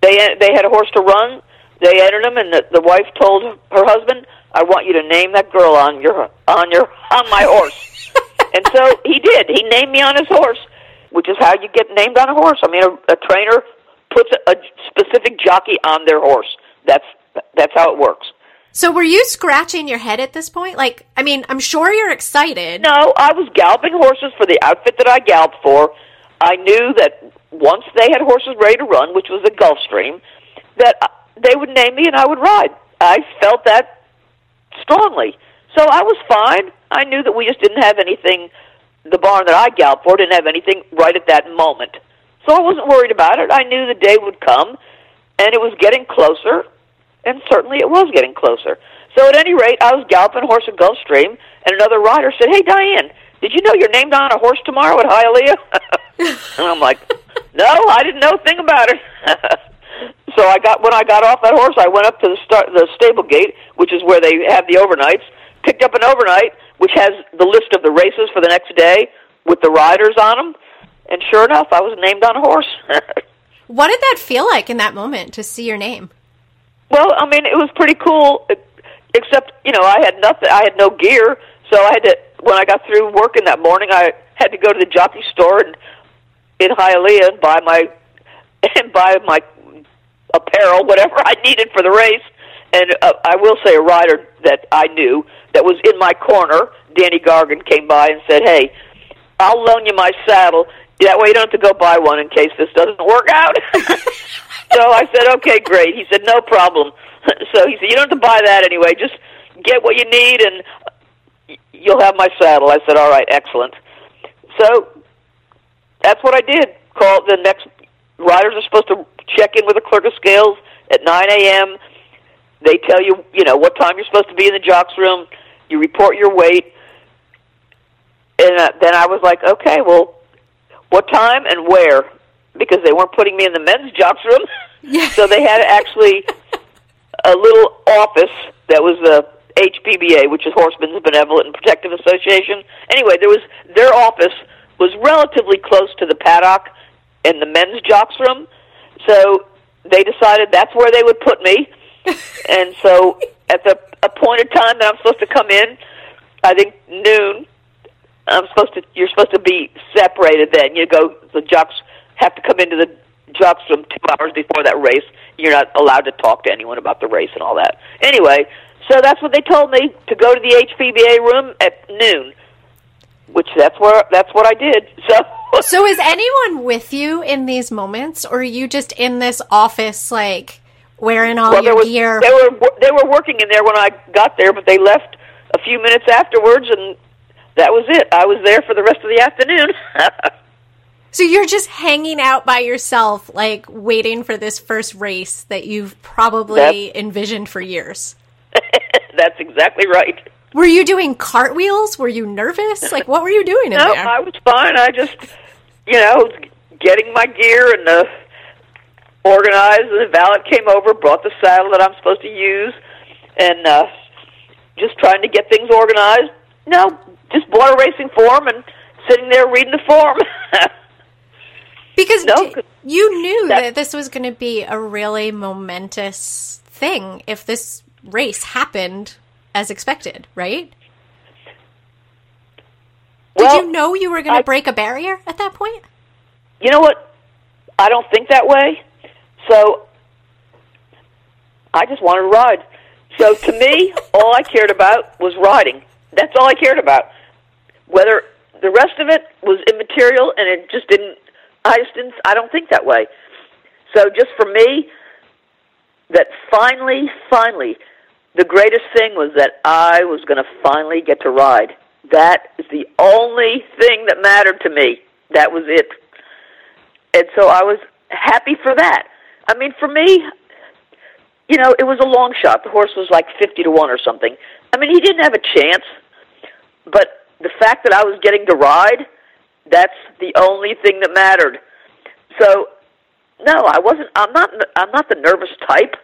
they they had a horse to run. They entered him, and the, the wife told her husband, "I want you to name that girl on your on your on my horse." [LAUGHS] and so he did. He named me on his horse, which is how you get named on a horse. I mean, a, a trainer puts a, a specific jockey on their horse. That's that's how it works. so were you scratching your head at this point like i mean i'm sure you're excited No, I was galloping horses for the outfit that I galloped for. I knew that once they had horses ready to run, which was the Gulfstream, that uh, they would name me and I would ride. I felt that strongly. So I was fine. I knew that we just didn't have anything, the barn that I galloped for didn't have anything right at that moment. So I wasn't worried about it. I knew the day would come, and it was getting closer, and certainly it was getting closer. So at any rate, I was galloping horse at Gulfstream, and another rider said, "Hey, Diane, did you know you're named on a horse tomorrow at Hialeah?" [LAUGHS] and I'm like, "No, I didn't know a thing about it." [LAUGHS] so I got when I got off that horse, I went up to the start, the stable gate, which is where they have the overnights. Picked up an overnight, which has the list of the races for the next day with the riders on them, and sure enough, I was named on a horse. [LAUGHS] what did that feel like in that moment to see your name Well, I mean, it was pretty cool, except you know, I had nothing. I had no gear, so I had to. When I got through working that morning, I had to go to the jockey store and in Hialeah and buy my [LAUGHS] and buy my apparel, whatever I needed for the race. And uh, I will say, a rider that I knew that was in my corner, Danny Gargan, came by and said, "Hey, I'll loan you my saddle. That way, you don't have to go buy one in case this doesn't work out." [LAUGHS] so I said, "Okay, great." He said, "No problem." [LAUGHS] so he said, "You don't have to buy that anyway. Just get what you need, and you'll have my saddle." I said, "All right, excellent." So that's what I did. Call the next riders are supposed to check in with the clerk of scales at 9 a.m. They tell you, you know, what time you're supposed to be in the jocks room. You report your weight, and uh, then I was like, okay, well, what time and where? Because they weren't putting me in the men's jocks room, Yeah. [LAUGHS] so they had actually a little office that was the HPBA, which is Horsemen's Benevolent and Protective Association. Anyway, there was their office was relatively close to the paddock and the men's jocks room, so they decided that's where they would put me. [LAUGHS] and so, at the appointed time that I'm supposed to come in, I think noon. I'm supposed to. You're supposed to be separated. Then you go. The jocks have to come into the jocks room two hours before that race. You're not allowed to talk to anyone about the race and all that. Anyway, so that's what they told me to go to the HPBA room at noon, which that's where that's what I did. [LAUGHS] So So is anyone with you in these moments, or are you just in this office, like wearing all well, your there was gear? they were they were working in there when I got there, but they left a few minutes afterwards, and that was it. I was there for the rest of the afternoon. [LAUGHS] So you're just hanging out by yourself, like waiting for this first race that you've probably envisioned for years. [LAUGHS] that's exactly right. Were you doing cartwheels? Were you nervous? Like, what were you doing in No, there? I was fine. I just, you know, getting my gear and the organized. And the valet came over, brought the saddle that I'm supposed to use, and uh, just trying to get things organized. No, just bought a racing form and sitting there reading the form. [LAUGHS] because No, you knew that- that this was going to be a really momentous thing if this race happened as expected, right? well, Did you know you were going to break a barrier at that point? you know what? I don't think that way. So I just wanted to ride. So to me, [LAUGHS] all I cared about was riding. That's all I cared about. Whether the rest of it was immaterial and it just didn't I just didn't I don't think that way. So just for me that finally finally the greatest thing was that I was going to finally get to ride. That is the only thing that mattered to me. That was it and so I was happy for that. I mean, for me, you know, it was a long shot. The horse was like fifty to one or something. I mean, he didn't have a chance, but the fact that I was getting to ride, that's the only thing that mattered. So, no, I wasn't. I'm not. I'm not the nervous type.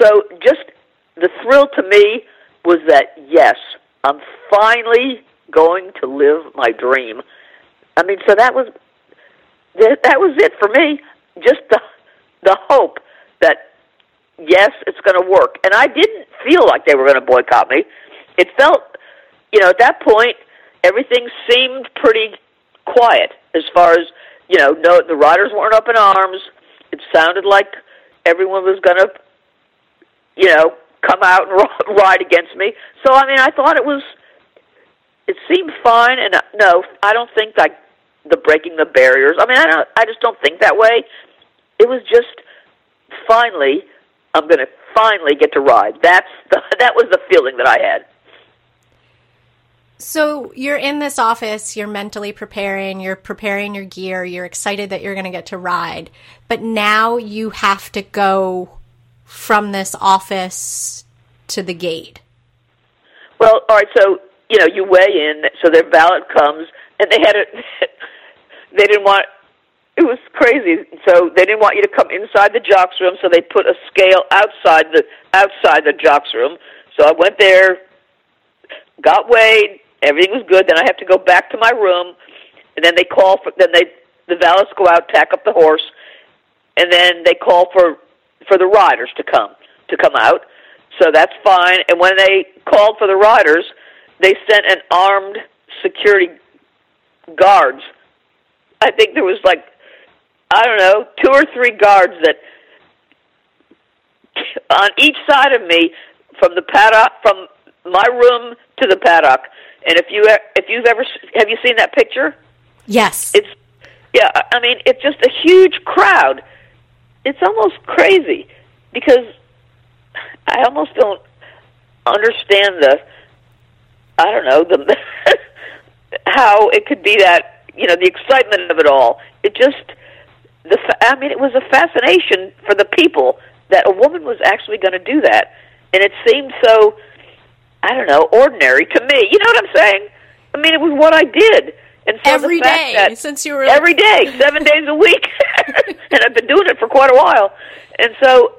So, just the thrill to me was that yes, I'm finally going to live my dream. I mean, so that was that, that was it for me. Just the the hope that yes, it's going to work. And I didn't feel like they were going to boycott me. It felt, you know, at that point, everything seemed pretty quiet as far as you know. No, the riders weren't up in arms. It sounded like everyone was going to, you know, come out and [LAUGHS] ride against me. So I mean, I thought it was. It seemed fine, and uh, no, I don't think like the breaking the barriers. I mean, I don't. I just don't think that way. It was just finally, I'm going to finally get to ride. That's the, [LAUGHS] that was the feeling that I had. So you're in this office, you're mentally preparing, you're preparing your gear, you're excited that you're going to get to ride, but now you have to go from this office to the gate. Well, all right. So you know, you weigh in. So their valet comes, and they had it. [LAUGHS] They didn't want. It was crazy. So they didn't want you to come inside the jocks room. So they put a scale outside the outside the jocks room. So I went there, got weighed. Everything was good. Then I have to go back to my room, and then they call for. Then they the valets go out, tack up the horse, and then they call for for the riders to come to come out. So that's fine. And when they called for the riders, they sent an armed security guards. I think there was like I don't know, two or three guards that on each side of me from the paddock from my room to the paddock. And if you if you've ever have you seen that picture? Yes. It's yeah, I I mean it's just a huge crowd. It's almost crazy because I almost don't understand the I don't know the [LAUGHS] how it could be that you know the excitement of it all. It just the I mean it was a fascination for the people that a woman was actually going to do that, and it seemed so I don't know ordinary to me. You know what I'm saying? I mean it was what I did. And so Every day since you were every day, seven days a week, [LAUGHS] and I've been doing it for quite a while. And so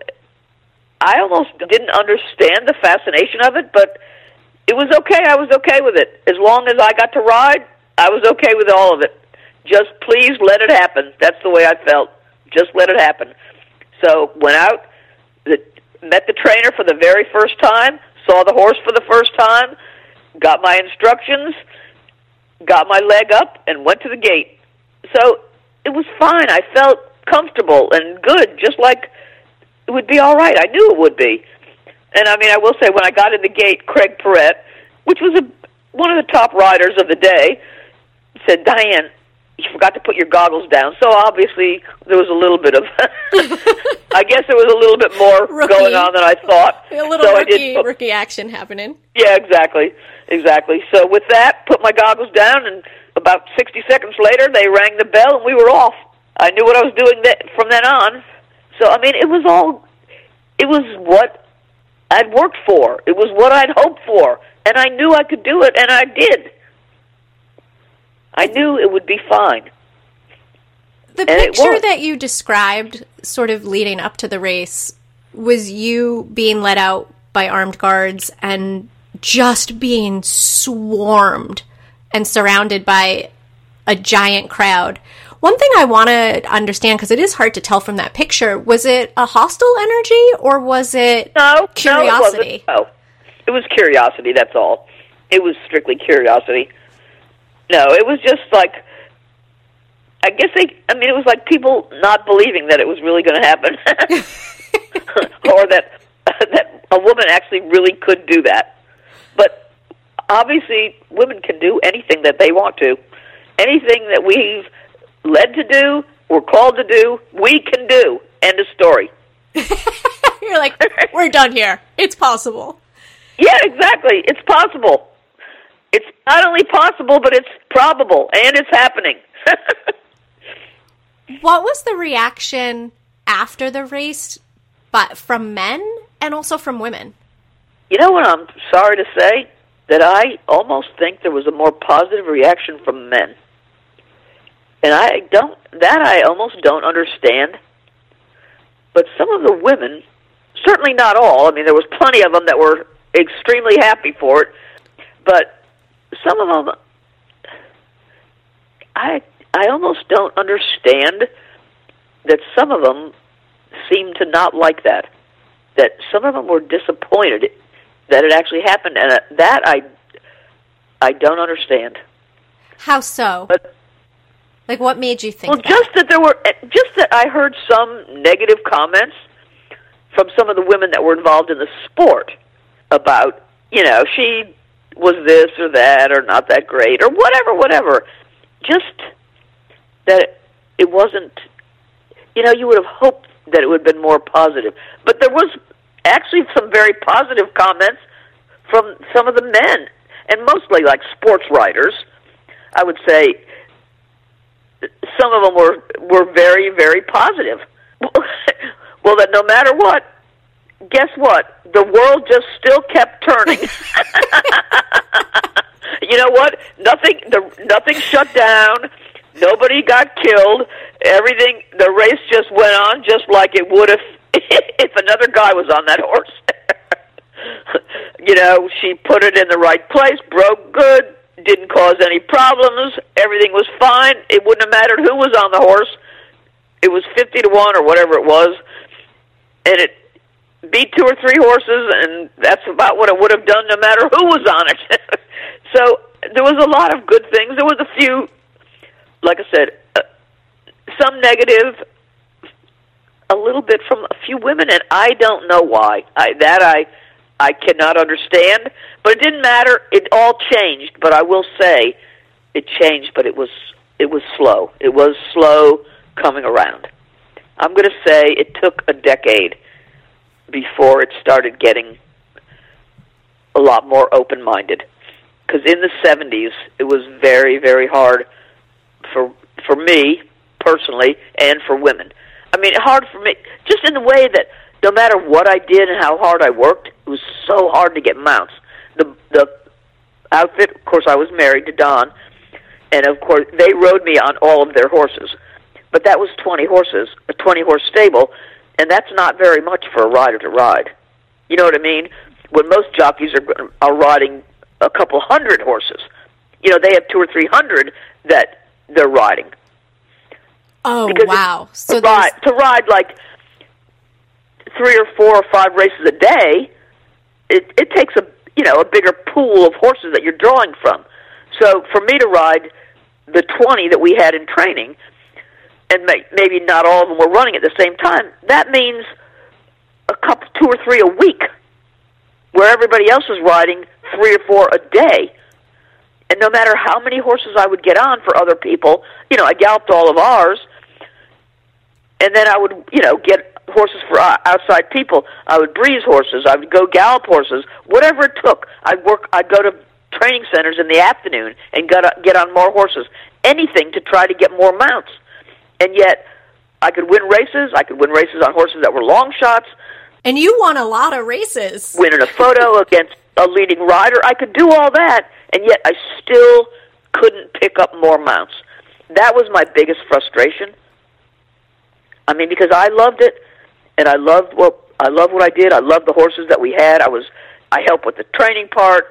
I almost didn't understand the fascination of it, but it was okay. I was okay with it as long as I got to ride. I was okay with all of it. Just please let it happen. That's the way I felt. Just let it happen. So went out, the, met the trainer for the very first time, saw the horse for the first time, got my instructions got my leg up and went to the gate. So it was fine. I felt comfortable and good, just like it would be all right. I knew it would be. And I mean, I will say, when I got in the gate, Craig Perret, which was a, one of the top riders of the day, said, Diane, you forgot to put your goggles down. So obviously, there was a little bit of, [LAUGHS] I guess there was a little bit more Rookie. going on than I thought. a little so rookie, put- rookie action happening. yeah, exactly, exactly. So with that, put my goggles down, and about sixty seconds later, they rang the bell, and we were off. I knew what I was doing that, from then on. So I mean, it was all, it was what I'd worked for. It was what I'd hoped for, and I knew I could do it, and I did. I knew it would be fine. The And picture that you described, sort of leading up to the race, was you being led out by armed guards and just being swarmed and surrounded by a giant crowd. One thing I want to understand, because it is hard to tell from that picture, was it a hostile energy or was it no curiosity? No, it, wasn't. no, it was curiosity. That's all. It was strictly curiosity. No, it was just like I guess they. I mean, it was like people not believing that it was really going to happen, [LAUGHS] or that that a woman actually really could do that. But obviously, women can do anything that they want to. Anything that we've led to do, we're called to do, we can do. End of story. [LAUGHS] You're like, we're done here. It's possible. Yeah, exactly. It's possible. It's not only possible, but it's probable, and it's happening. [LAUGHS] what was the reaction after the race, but from men and also from women? You know what? I'm sorry to say that I almost think there was a more positive reaction from men, and I don't. That I almost don't understand. But some of the women, certainly not all. I mean, there was plenty of them that were extremely happy for it, but some of them, I I almost don't understand that some of them seem to not like that. That some of them were disappointed that it actually happened, and uh, that I I don't understand. How so? But, like, what made you think? Well, that? just that there were, eh, just that I heard some negative comments from some of the women that were involved in the sport about, you know, she was this or that or not that great or whatever, whatever. Just that it wasn't. You know, you would have hoped that it would have been more positive, but there was actually some very positive comments from some of the men, and mostly like sports writers. I would say some of them were were very very positive. [LAUGHS] well, that no matter what, guess what? The world just still kept turning. [LAUGHS] [LAUGHS] you know what? Nothing. The nothing shut down. Nobody got killed. Everything. The race just went on just like it would if [LAUGHS] if another guy was on that horse. you know, she put it in the right place, broke good, didn't cause any problems. Everything was fine. It wouldn't have mattered who was on the horse. It was fifty to one or whatever it was, and it beat two or three horses, and that's about what it would have done no matter who was on it. [LAUGHS] so there was a lot of good things. There was a few, like I said, uh, some negative, a little bit from a few women, and I don't know why. I, that I I cannot understand, but it didn't matter. It all changed, but I will say it changed, but it was it was slow. It was slow coming around. I'm going to say it took a decade before it started getting a lot more open minded. Because in the 70s, it was very, very hard for for me personally and for women. I mean, hard for me just in the way that no matter what I did and how hard I worked, it was so hard to get mounts. The the outfit, of course, I was married to Don, and of course they rode me on all of their horses. But that was 20 horses, a 20 horse stable, and that's not very much for a rider to ride. You know what I mean? When most jockeys are are riding a couple hundred horses, you know they have two or three hundred that they're riding. Oh because wow! So to ride, to ride like three or four or five races a day, it it takes a you know a bigger pool of horses that you're drawing from. So for me to ride the twenty that we had in training, and may, maybe not all of them were running at the same time, that means a couple, two or three a week, where everybody else was riding three or four a day. And no matter how many horses I would get on for other people, you know, I galloped all of ours, and then I would, you know, get horses for uh, outside people. I would breeze horses. I would go gallop horses. Whatever it took, I'd work. I'd go to training centers in the afternoon and get uh, get on more horses. Anything to try to get more mounts and yet I could win races. I could win races on horses that were long shots. And you won a lot of races. Winning a photo [LAUGHS] against a leading rider. I could do all that, and yet I still couldn't pick up more mounts. That was my biggest frustration. I mean, because I loved it, and I loved what I loved what I did. I loved the horses that we had. I was I helped with the training part,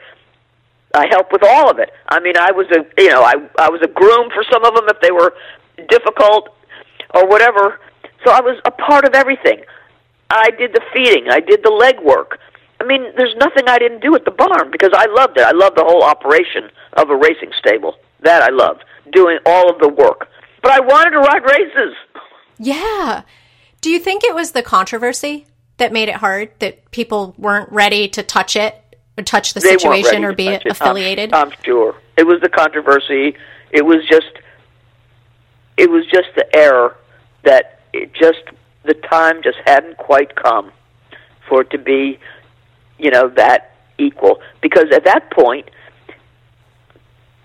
I helped with all of it. I mean, I was a you know I I was a groom for some of them if they were difficult or whatever. So I was a part of everything. I did the feeding. I did the leg work. I mean, there's nothing I didn't do at the barn because I loved it. I loved the whole operation of a racing stable. That I loved doing all of the work. But I wanted to ride races. Yeah. Do you think it was the controversy that made it hard that people weren't ready to touch it or touch the They situation or be it. I'm- affiliated? I'm, sure it was the controversy. It was just, it was just the error that it just the time just hadn't quite come for it to be, you know, that equal. Because at that point,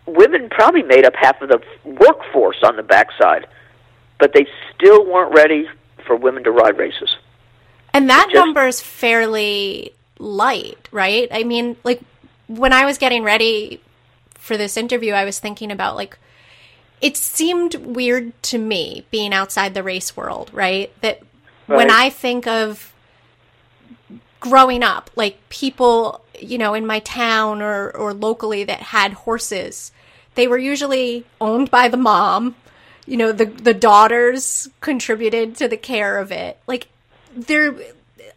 women probably made up half of the workforce on the backside, but they still weren't ready for women to ride races. And that just- number is fairly light, right? I mean, like when I was getting ready for this interview, I was thinking about like it seemed weird to me being outside the race world, right? That when I think of growing up, like people, you know, in my town or or locally that had horses, they were usually owned by the mom. You know, the the daughters contributed to the care of it. Like there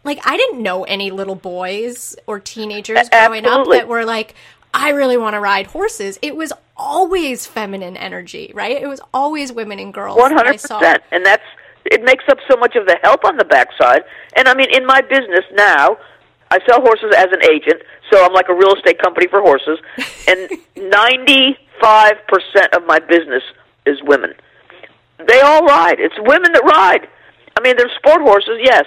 like I didn't know any little boys or teenagers growing up that were like I really want to ride horses. It was always feminine energy, right? It was always women and girls. I hundred saw. percent, and that's it makes up so much of the help on the backside. And I mean, in my business now, I sell horses as an agent, so I'm like a real estate company for horses, [LAUGHS] and ninety-five percent of my business is women. They all ride. It's women that ride. I mean, they're sport horses, yes,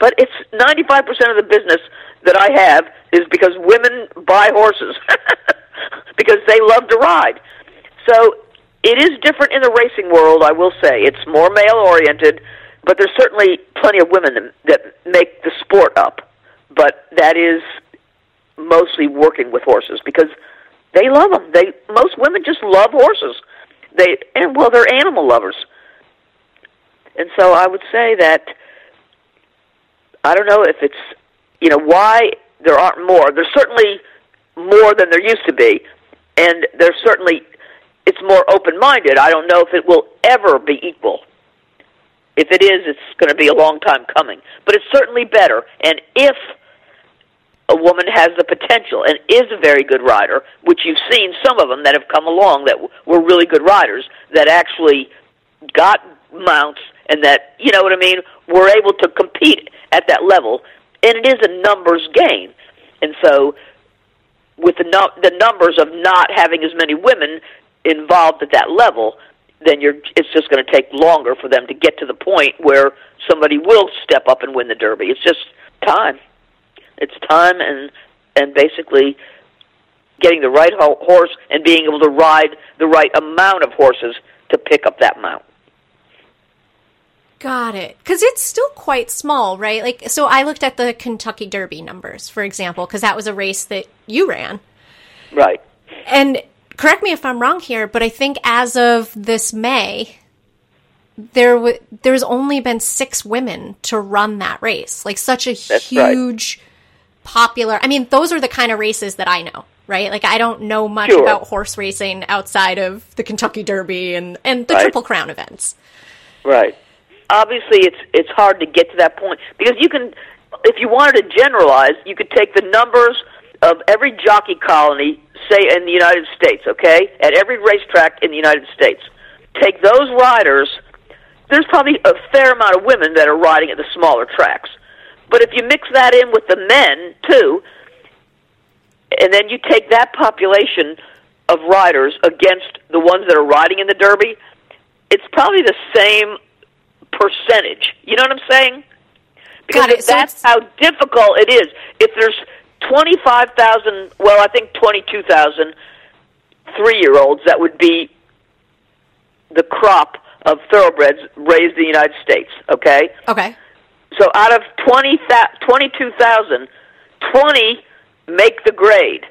but it's ninety-five percent of the business that I have is because women buy horses [LAUGHS] because they love to ride. So it is different in the racing world, I will say. It's more male oriented, but there's certainly plenty of women that, that make the sport up. But that is mostly working with horses because they love them. They most women just love horses. They and well, they're animal lovers. And so I would say that I don't know if it's you know why there aren't more. There's certainly more than there used to be, and there's certainly it's more open-minded. I don't know if it will ever be equal. If it is, it's going to be a long time coming. But it's certainly better. And if a woman has the potential and is a very good rider, which you've seen some of them that have come along that were really good riders that actually got mounts and that you know what I mean were able to compete at that level, and it is a numbers game, and so with the num- the numbers of not having as many women involved at that level, then you're it's just going to take longer for them to get to the point where somebody will step up and win the derby. It's just time. It's time and and basically getting the right ho- horse and being able to ride the right amount of horses to pick up that mount. Got it. Because it's still quite small, right? Like, so I looked at the Kentucky Derby numbers, for example, because that was a race that you ran. Right. And correct me if I'm wrong here, but I think as of this May, there w- there's only been six women to run that race. Like such a That's right. huge, popular. I mean, those are the kind of races that I know, right? Like I don't know much Sure. about horse racing outside of the Kentucky Derby and and the Right. Triple Crown events. Right. Obviously, it's it's hard to get to that point because you can, if you wanted to generalize, you could take the numbers of every jockey colony, say in the United States, okay, at every racetrack in the United States. Take those riders. There's probably a fair amount of women that are riding at the smaller tracks, but if you mix that in with the men too, and then you take that population of riders against the ones that are riding in the Derby, it's probably the same percentage. You know what I'm saying? Because if So that's how difficult it is. If there's 25,000, well, I think 22,000 three-year-olds, that would be the crop of thoroughbreds raised in the United States, okay? Okay. So out of 20, 22,000, 20 make the grade,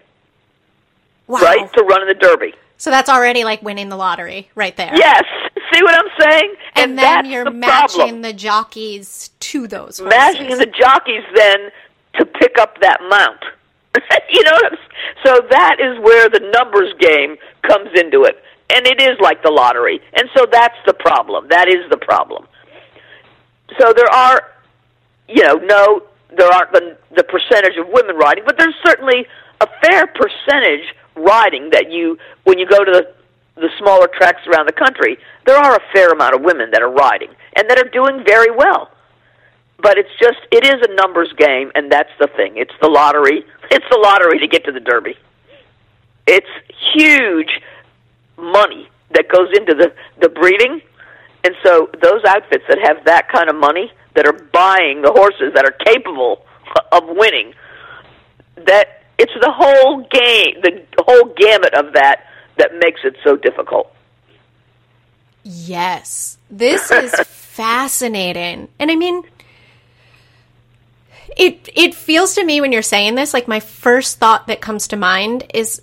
Wow. right, to run in the Derby. So that's already like winning the lottery right there. Yes. See what I'm saying? And, then that's you're the matching problem. the jockeys to those horses. matching the jockeys then to pick up that mount. [LAUGHS] you know, so that is where the numbers game comes into it, and it is like the lottery, and so that's the problem. That is the problem. So there are, you know, no, there aren't the the percentage of women riding, but there's certainly a fair percentage riding that you when you go to the the smaller tracks around the country, there are a fair amount of women that are riding and that are doing very well. But it's just it is a numbers game and that's the thing. It's the lottery. [LAUGHS] It's the lottery to get to the derby. It's huge money that goes into the the breeding. And so those outfits that have that kind of money that are buying the horses that are capable of winning that it's the whole game, the whole gamut of that that makes it so difficult. Yes. This is [LAUGHS] fascinating. And I mean it it feels to me when you're saying this like my first thought that comes to mind is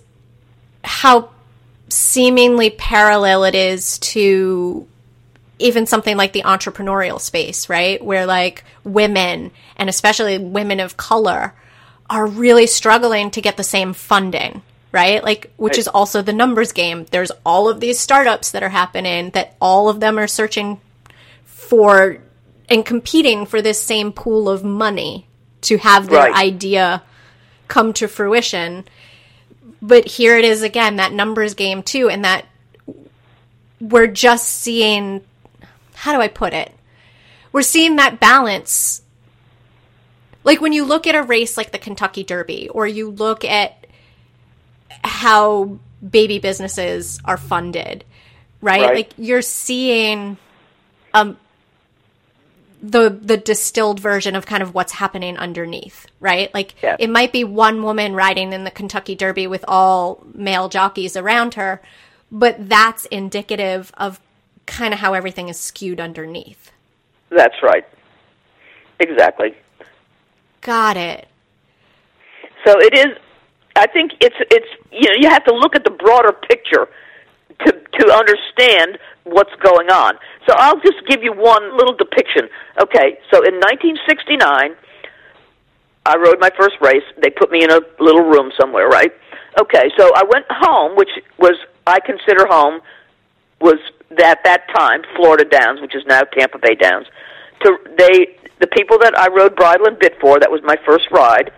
how seemingly parallel it is to even something like the entrepreneurial space, right? Where like women and especially women of color are really struggling to get the same funding, right? Like, which is also the numbers game. There's all of these startups that are happening that all of them are searching for and competing for this same pool of money to have their right. idea come to fruition. But here it is again, that numbers game too, and that we're just seeing how do I put it? We're seeing that balance like when you look at a race like the Kentucky Derby, or you look at how baby businesses are funded, right? right. Like you're seeing um the the distilled version of kind of what's happening underneath, right? Like yeah. it might be one woman riding in the Kentucky Derby with all male jockeys around her, but that's indicative of kind of how everything is skewed underneath. That's right. Exactly. Got it. So it is. I think it's it's you know you have to look at the broader picture to to understand what's going on. So I'll just give you one little depiction. Okay, so in 1969, I rode my first race. They put me in a little room somewhere, right? Okay, so I went home, which was I consider home was at that time Florida Downs, which is now Tampa Bay Downs. To they the people that I rode Bridle 'n Bit for, that was my first ride,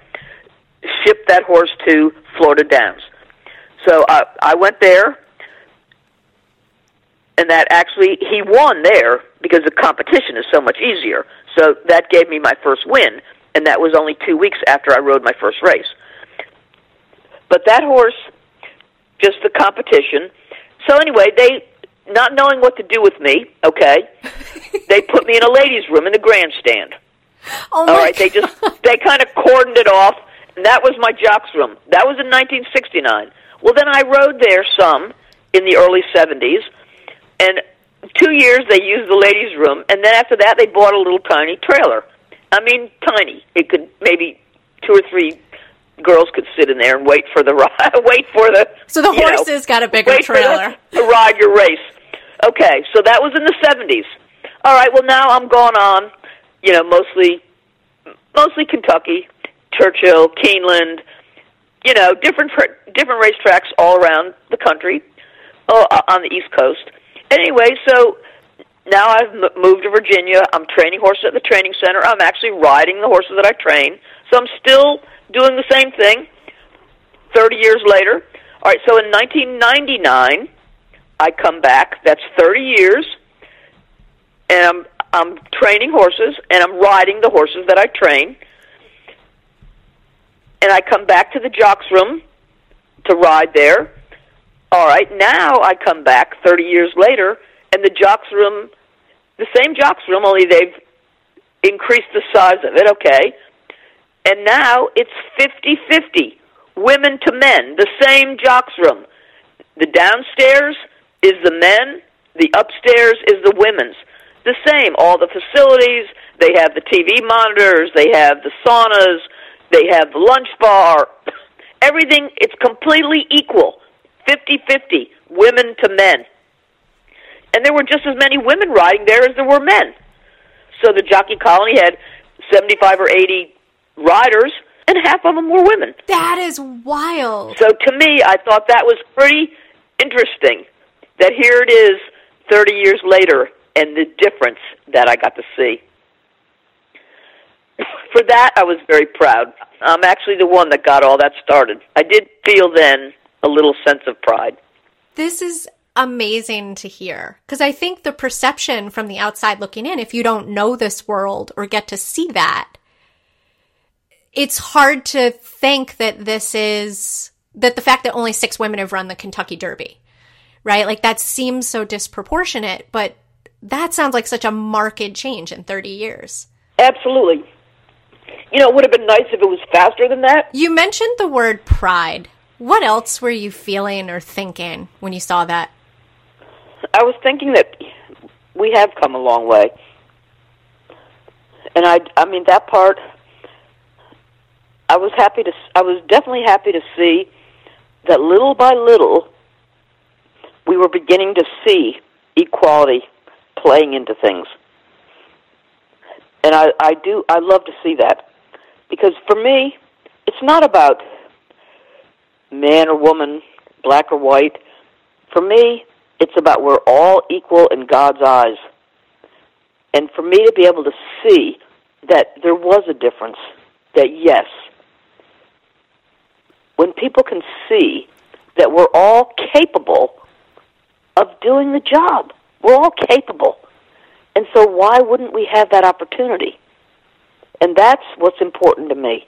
shipped that horse to Florida Downs. So I, I went there, and that actually he won there because the competition is so much easier. So that gave me my first win, and that was only two weeks after I rode my first race. But that horse, just the competition. So anyway, they not knowing what to do with me, okay, [LAUGHS] they put me in a ladies' room in the grandstand. Oh All right, God. they just they kind of cordoned it off, and that was my jocks room. That was in 1969. Well, then I rode there some in the early 70s, and two years they used the ladies' room, and then after that they bought a little tiny trailer. I mean, tiny. It could maybe two or three girls could sit in there and wait for the [LAUGHS] ride, wait for the. So the horses know, got a bigger trailer [LAUGHS] to ride your race. Okay, so that was in the seventies. All right, well now I'm going on, you know, mostly, mostly Kentucky, Churchill, Keeneland, you know, different different racetracks all around the country, uh, on the East Coast. Anyway, so now I've m- moved to Virginia. I'm training horses at the training center. I'm actually riding the horses that I train. So I'm still doing the same thing 30 years later. All right, so in 1999, I come back. That's 30 years, and I'm I'm training horses and I'm riding the horses that I train. And I come back to the jocks room to ride there. All right, now I come back 30 years later, and the jocks room, the same jocks room, only they've increased the size of it. Okay, and now it's 50-50, women to men, the same jocks room. The downstairs is the men, the upstairs is the women's. The same, all the facilities, they have the TV monitors, they have the saunas, they have lunch bar. Everything, it's completely equal. 50-50, women to men. And there were just as many women riding there as there were men. So the jockey colony had 75 or 80 riders, and half of them were women. That is wild. So to me, I thought that was pretty interesting. That here it is, thirty years later, and the difference that I got to see. [COUGHS] For that, I was very proud. I'm actually the one that got all that started. I did feel then a little sense of pride. This is amazing to hear because I think the perception from the outside looking in, if you don't know this world or get to see that, it's hard to think that this is that the fact that only six women have run the Kentucky Derby, right? Like that seems so disproportionate, but that sounds like such a marked change in 30 years. Absolutely. You know, it would have been nice if it was faster than that. You mentioned the word pride. What else were you feeling or thinking when you saw that? I was thinking that we have come a long way. And I I mean that part I was happy to I was definitely happy to see that little by little we were beginning to see equality playing into things. And I, I do I love to see that. Because for me, it's not about man or woman, black or white. For me, it's about we're all equal in God's eyes. And for me to be able to see that there was a difference, that yes, when people can see that we're all capable of doing the job, we're all capable. And so why wouldn't we have that opportunity? And that's what's important to me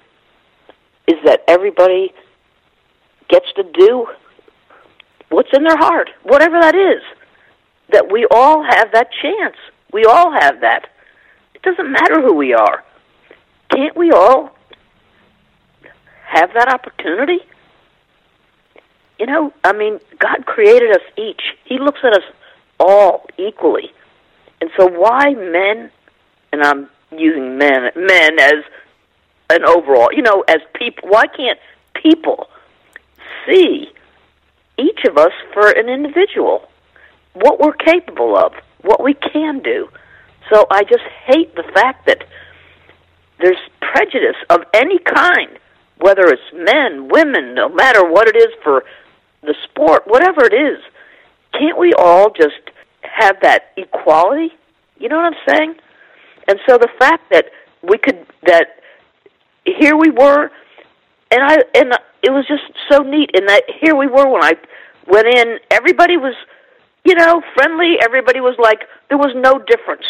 is that everybody gets to do what's in their heart, whatever that is. That we all have that chance. We all have that. It doesn't matter who we are. Can't we all have that opportunity? You know, I mean, God created us each. He looks at us all equally. And so why men, and I'm using men, men as an overall, you know, as people, why can't people see each of us for an individual, what we're capable of, what we can do. So I just hate the fact that there's prejudice of any kind, whether it's men, women, no matter what it is for the sport, whatever it is. Can't we all just have that equality? You know what I'm saying? And so the fact that we could that here we were and I and it was just so neat and that here we were when I went in everybody was you know friendly everybody was like there was no difference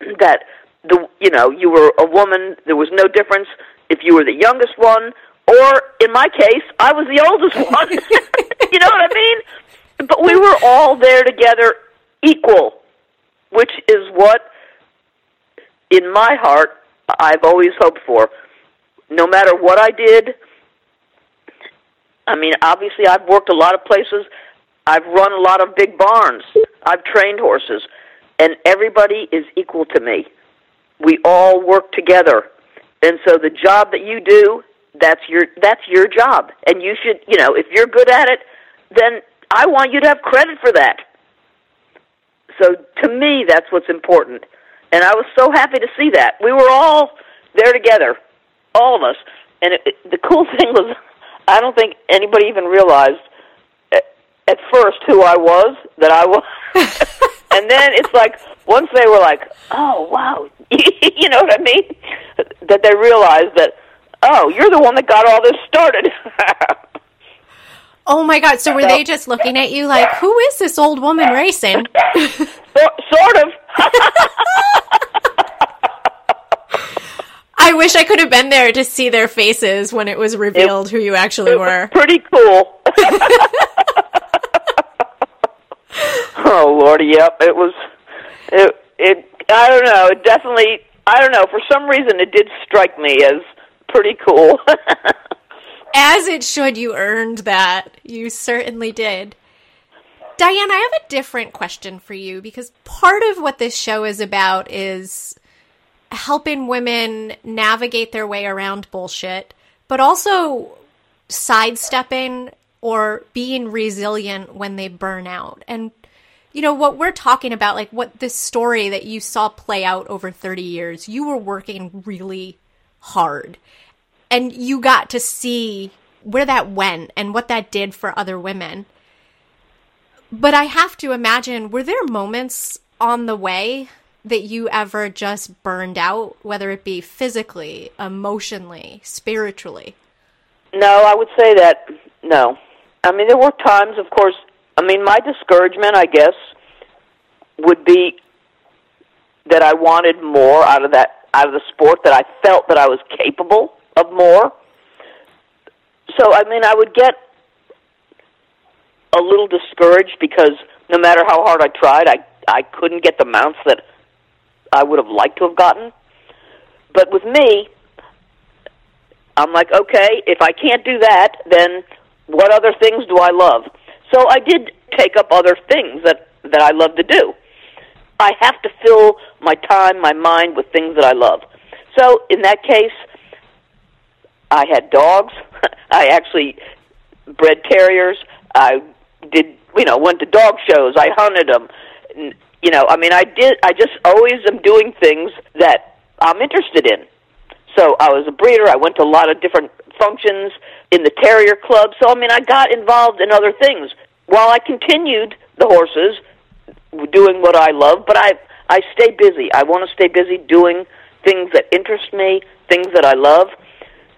[CLEARS THROAT] that the you know you were a woman there was no difference if you were the youngest one or in my case I was the oldest one [LAUGHS] you know what I mean but we were all there together equal which is what in my heart I've always hoped for no matter what I did I mean, obviously, I've worked a lot of places. I've run a lot of big barns. I've trained horses, and everybody is equal to me. We all work together, and so the job that you do, that's your that's your job, and you should, you know, if you're good at it, then I want you to have credit for that. So to me, that's what's important, and I was so happy to see that we were all there together, all of us. And it, it, the cool [LAUGHS] thing was I don't think anybody even realized at, at first who I was, that I was. [LAUGHS] and then it's like once they were like, "Oh, wow." [LAUGHS] you know what I mean? That they realized that, "Oh, you're the one that got all this started." Oh my god, so were they just looking at you like, "Who is this old woman racing?" [LAUGHS] so, sort of. I wish I could have been there to see their faces when it was revealed it, who you actually were. Pretty cool. [LAUGHS] oh lordy, yep. It was. It. It. I don't know. It definitely. I don't know. For some reason, it did strike me as pretty cool. [LAUGHS] as it should. You earned that. You certainly did. Diane, I have a different question for you because part of what this show is about is helping women navigate their way around bullshit, but also sidestepping or being resilient when they burn out. And you know what we're talking about like what this story that you saw play out over 30 years, you were working really hard. And you got to see where that went and what that did for other women. But I have to imagine, were there moments on the way that you ever just burned out, whether it be physically, emotionally, spiritually? No, I would say that no. I mean, there were times, of course. I mean, my discouragement, I guess, would be that I wanted more out of that out of the sport. That I felt that I was capable of more. So, I mean, I would get a little discouraged because no matter how hard I tried, I I couldn't get the mounts that I would have liked to have gotten. But with me, I'm like, okay, if I can't do that, then what other things do I love? So I did take up other things that that I love to do. I have to fill my time, my mind with things that I love. So in that case, I had dogs. [LAUGHS] I actually bred terriers. I did, you know, went to dog shows. I hunted them. You know, I mean, I did. I just always am doing things that I'm interested in. So I was a breeder. I went to a lot of different functions in the terrier club. So I mean, I got involved in other things while I continued the horses, doing what I love. But I I stay busy. I want to stay busy doing things that interest me, things that I love.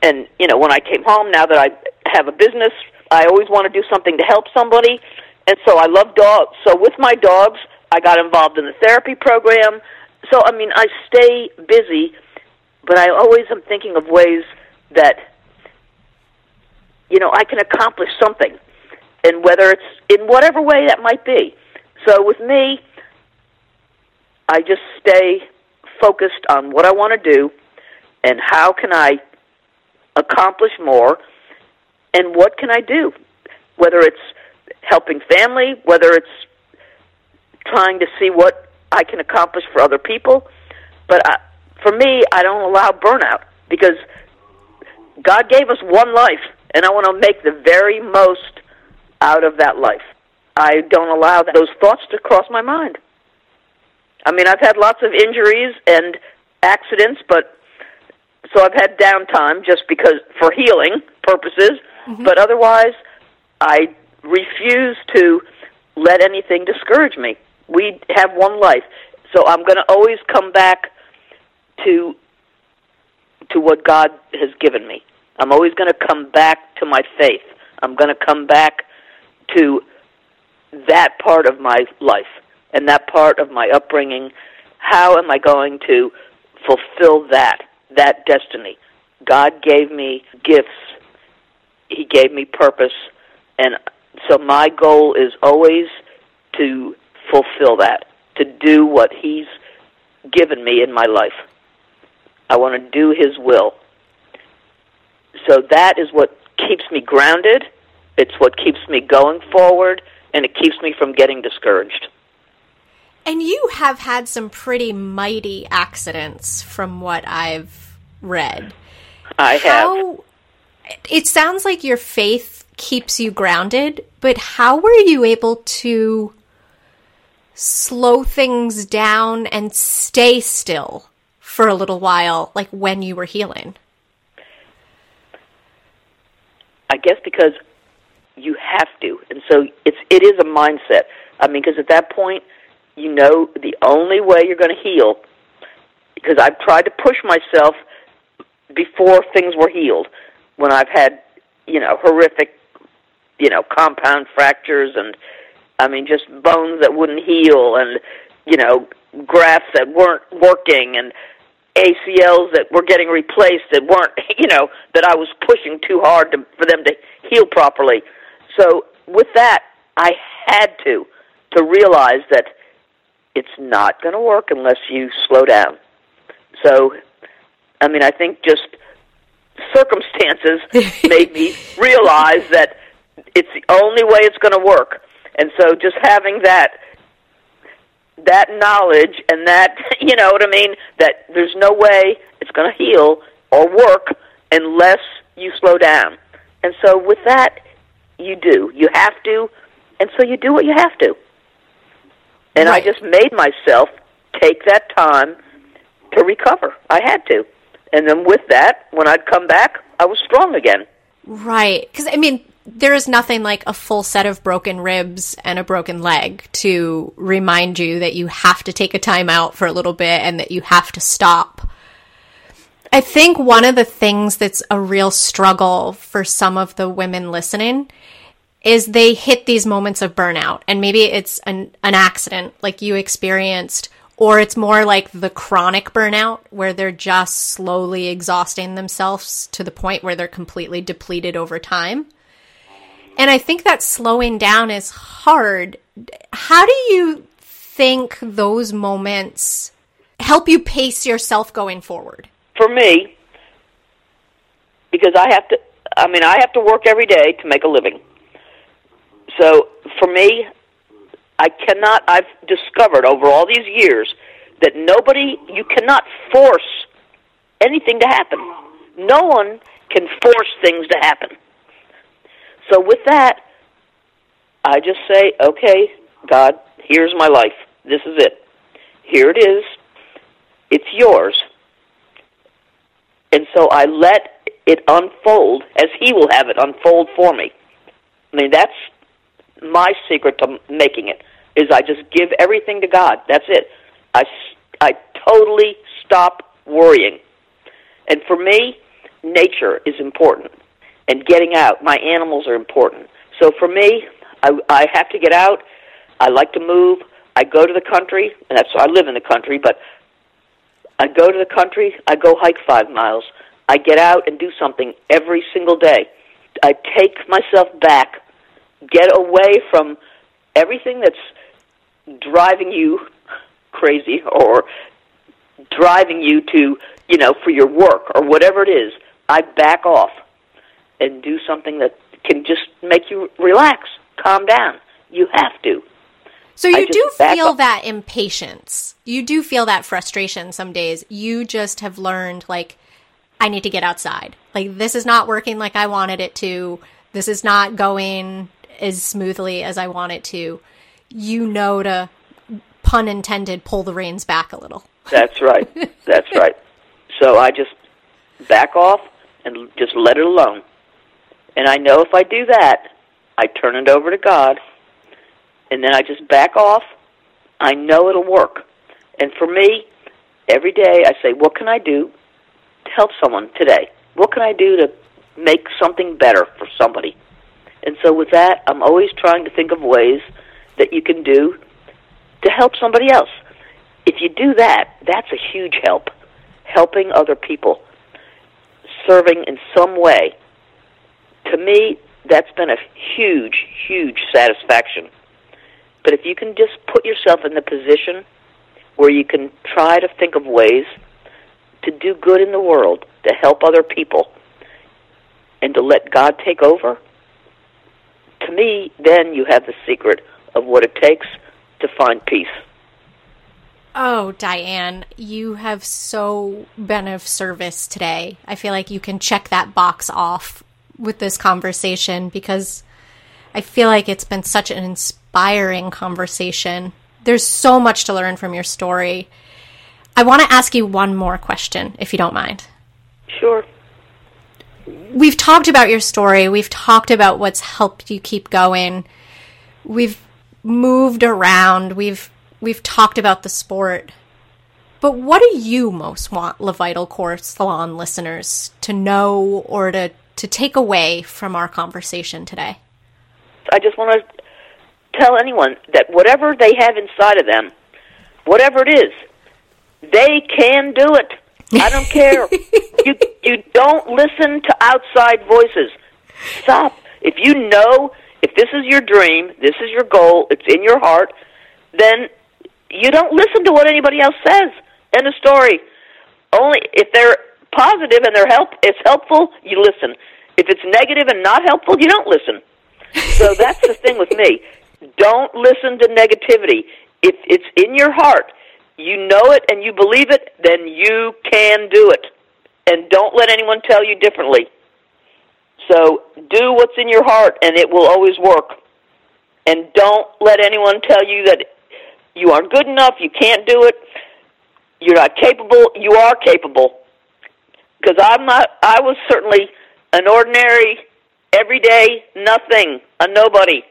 And you know, when I came home, now that I have a business, I always want to do something to help somebody. And so I love dogs. So with my dogs, I got involved in the therapy program. So I mean, I stay busy, but I always am thinking of ways that you know I can accomplish something, and whether it's in whatever way that might be. So with me, I just stay focused on what I want to do and how can I accomplish more and what can I do? Whether it's helping family, whether it's trying to see what I can accomplish for other people. But I, for me, I don't allow burnout because God gave us one life, and I want to make the very most out of that life. I don't allow those thoughts to cross my mind. I mean, I've had lots of injuries and accidents, but so I've had downtime just because for healing purposes, mm-hmm. but otherwise I refuse to let anything discourage me. We have one life. So I'm going to always come back to to what God has given me. I'm always going to come back to my faith. I'm going to come back to that part of my life and that part of my upbringing. How am I going to fulfill that that destiny? God gave me gifts. He gave me purpose and so my goal is always to fulfill that, to do what He's given me in my life. I want to do His will. So that is what keeps me grounded. It's what keeps me going forward, and it keeps me from getting discouraged. And you have had some pretty mighty accidents from what I've read. I have. It sounds like your faith keeps you grounded, but how were you able to slow things down and stay still for a little while, like when you were healing? I guess because you have to, and so it's it is a mindset. I mean, because at that point, you know the only way you're going to heal. Because I've tried to push myself before things were healed. When I've had, you know, horrific you know, compound fractures and I mean just bones that wouldn't heal and you know, grafts that weren't working and ACLs that were getting replaced that weren't, [LAUGHS] you know, that I was pushing too hard to, for them to heal properly. So with that, I had to to realize that it's not going to work unless you slow down. So, I mean, I think just circumstances [LAUGHS] made me realize that it's the only way it's going to work. And so just having that that knowledge and that [LAUGHS] you know what I mean that there's no way it's going to heal or work unless you slow down. And so with that you do. You have to and so you do what you have to. And right. I just made myself take that time to recover. I had to. And then with that, when I'd come back, I was strong again. Right. Because, I mean, there is nothing like a full set of broken ribs and a broken leg to remind you that you have to take a time out for a little bit and that you have to stop. I think one of the things that's a real struggle for some of the women listening is they hit these moments of burnout and maybe it's an, an accident like you experienced or it's more like the chronic burnout where they're just slowly exhausting themselves to the point where they're completely depleted over time. And I think that slowing down is hard. How do you think those moments help you pace yourself going forward? For me, because I have to, I mean, I have to work every day to make a living. So for me, I cannot, I've discovered over all these years that nobody, you cannot force anything to happen. No one can force things to happen. So with that, I just say, okay, God, here's my life. This is it. Here it is. It's yours. And so I let it unfold as He will have it unfold for me. I mean, that's my secret to making it is I just give everything to God. That's it. I, I totally stop worrying. And for me, nature is important and getting out. My animals are important. So for me, I, I have to get out. I like to move. I go to the country, and that's I live in the country, but I go to the country. I go hike five miles. I get out and do something every single day. I take myself back get away from everything that's driving you crazy or driving you to, you know, for your work or whatever it is. I back off and do something that can just make you relax, calm down. You have to. So you do feel that impatience. You do feel that frustration some days. You just have learned like I need to get outside. Like this is not working like I wanted it to. This is not going as smoothly as I want it to, you know to pun intended pull the reins back a little. [LAUGHS] That's right. That's right. So I just back off and just let it alone. And I know if I do that, I turn it over to God, and then I just back off. I know it'll work. And for me, every day I say, what can I do to help someone today? What can I do to make something better for somebody? And so with that, I'm always trying to think of ways that you can do to help somebody else. If you do that, that's a huge help. Helping other people, serving in some way. To me, that's been a huge, huge satisfaction. But if you can just put yourself in the position where you can try to think of ways to do good in the world, to help other people, and to let God take over, to me, then you have the secret of what it takes to find peace. Oh, Diane, you have so been of service today. I feel like you can check that box off with this conversation because I feel like it's been such an inspiring conversation. There's so much to learn from your story. I want to ask you one more question, if you don't mind. Sure we've talked about your story. We've talked about what's helped you keep going. We've moved around. We've we've talked about the sport. But what do you most want Le Vital Corps Salon listeners to know or to, to take away from our conversation today? I just want to tell anyone that whatever they have inside of them, whatever it is, they can do it. I don't care. [LAUGHS] you you don't listen to outside voices. Stop. If you know if this is your dream, this is your goal, it's in your heart, then you don't listen to what anybody else says. End of story. Only if they're positive and they're help it's helpful, you listen. If it's negative and not helpful, you don't listen. So that's the thing with me. [LAUGHS] Don't listen to negativity. If it's in your heart, you know it and you believe it, then you can do it. And don't let anyone tell you differently. So do what's in your heart and it will always work. And don't let anyone tell you that you aren't good enough, you can't do it, you're not capable. You are capable. Because I'm not I was certainly an ordinary, everyday nothing, a nobody.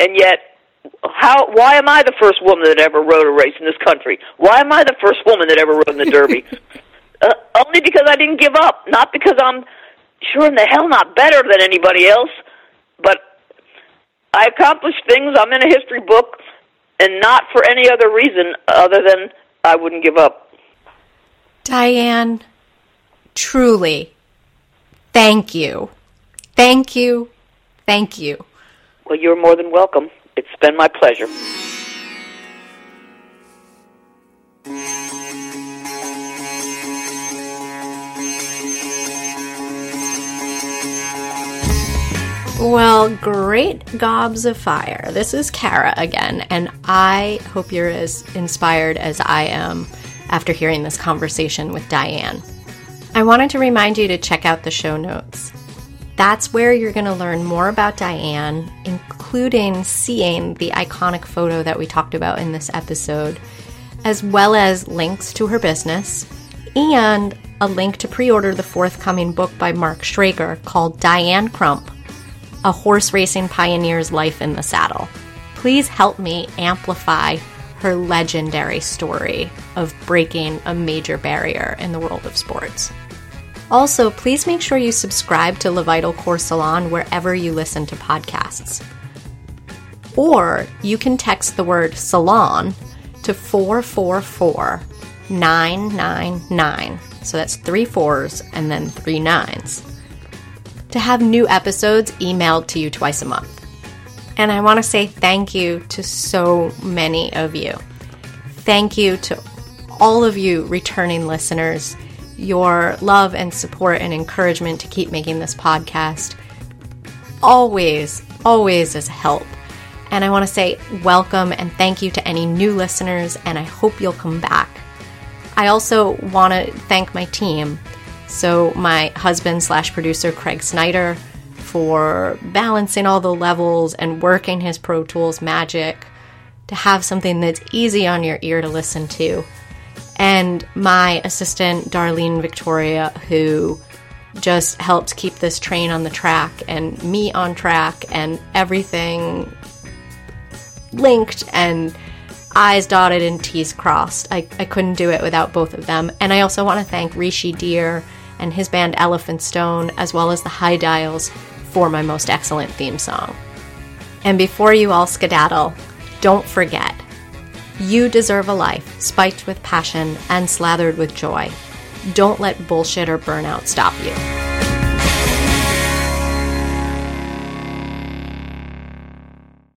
And yet, how? Why am I the first woman that ever rode a race in this country? Why am I the first woman that ever rode in the Derby? [LAUGHS] uh, only because I didn't give up, not because I'm sure in the hell not better than anybody else, but I accomplished things. I'm in a history book, and not for any other reason other than I wouldn't give up. Diane, truly, thank you. Thank you. Thank you. Well, you're more than welcome. It's been my pleasure. Well, great gobs of fire. This is Kara again, and I hope you're as inspired as I am after hearing this conversation with Diane. I wanted to remind you to check out the show notes. That's where you're going to learn more about Diane, including seeing the iconic photo that we talked about in this episode, as well as links to her business and a link to pre order the forthcoming book by Mark Schrager called Diane Crump A Horse Racing Pioneer's Life in the Saddle. Please help me amplify her legendary story of breaking a major barrier in the world of sports. Also, please make sure you subscribe to Le Vital Corps Salon wherever you listen to podcasts. Or you can text the word salon to 444 999. So that's three fours and then three nines. To have new episodes emailed to you twice a month. And I want to say thank you to so many of you. Thank you to all of you returning listeners your love and support and encouragement to keep making this podcast always, always is help. And I want to say welcome and thank you to any new listeners, and I hope you'll come back. I also want to thank my team. So, my husband slash producer, Craig Snyder, for balancing all the levels and working his Pro Tools magic to have something that's easy on your ear to listen to and my assistant, Darlene Victoria, who just helped keep this train on the track and me on track and everything linked and I's dotted and T's crossed. I, I couldn't do it without both of them. And I also want to thank Rishi Dhir and his band Elephant Stone, as well as the High Dials, for my most excellent theme song. And before you all skedaddle, don't forget you deserve a life spiked with passion and slathered with joy. Don't let bullshit or burnout stop you.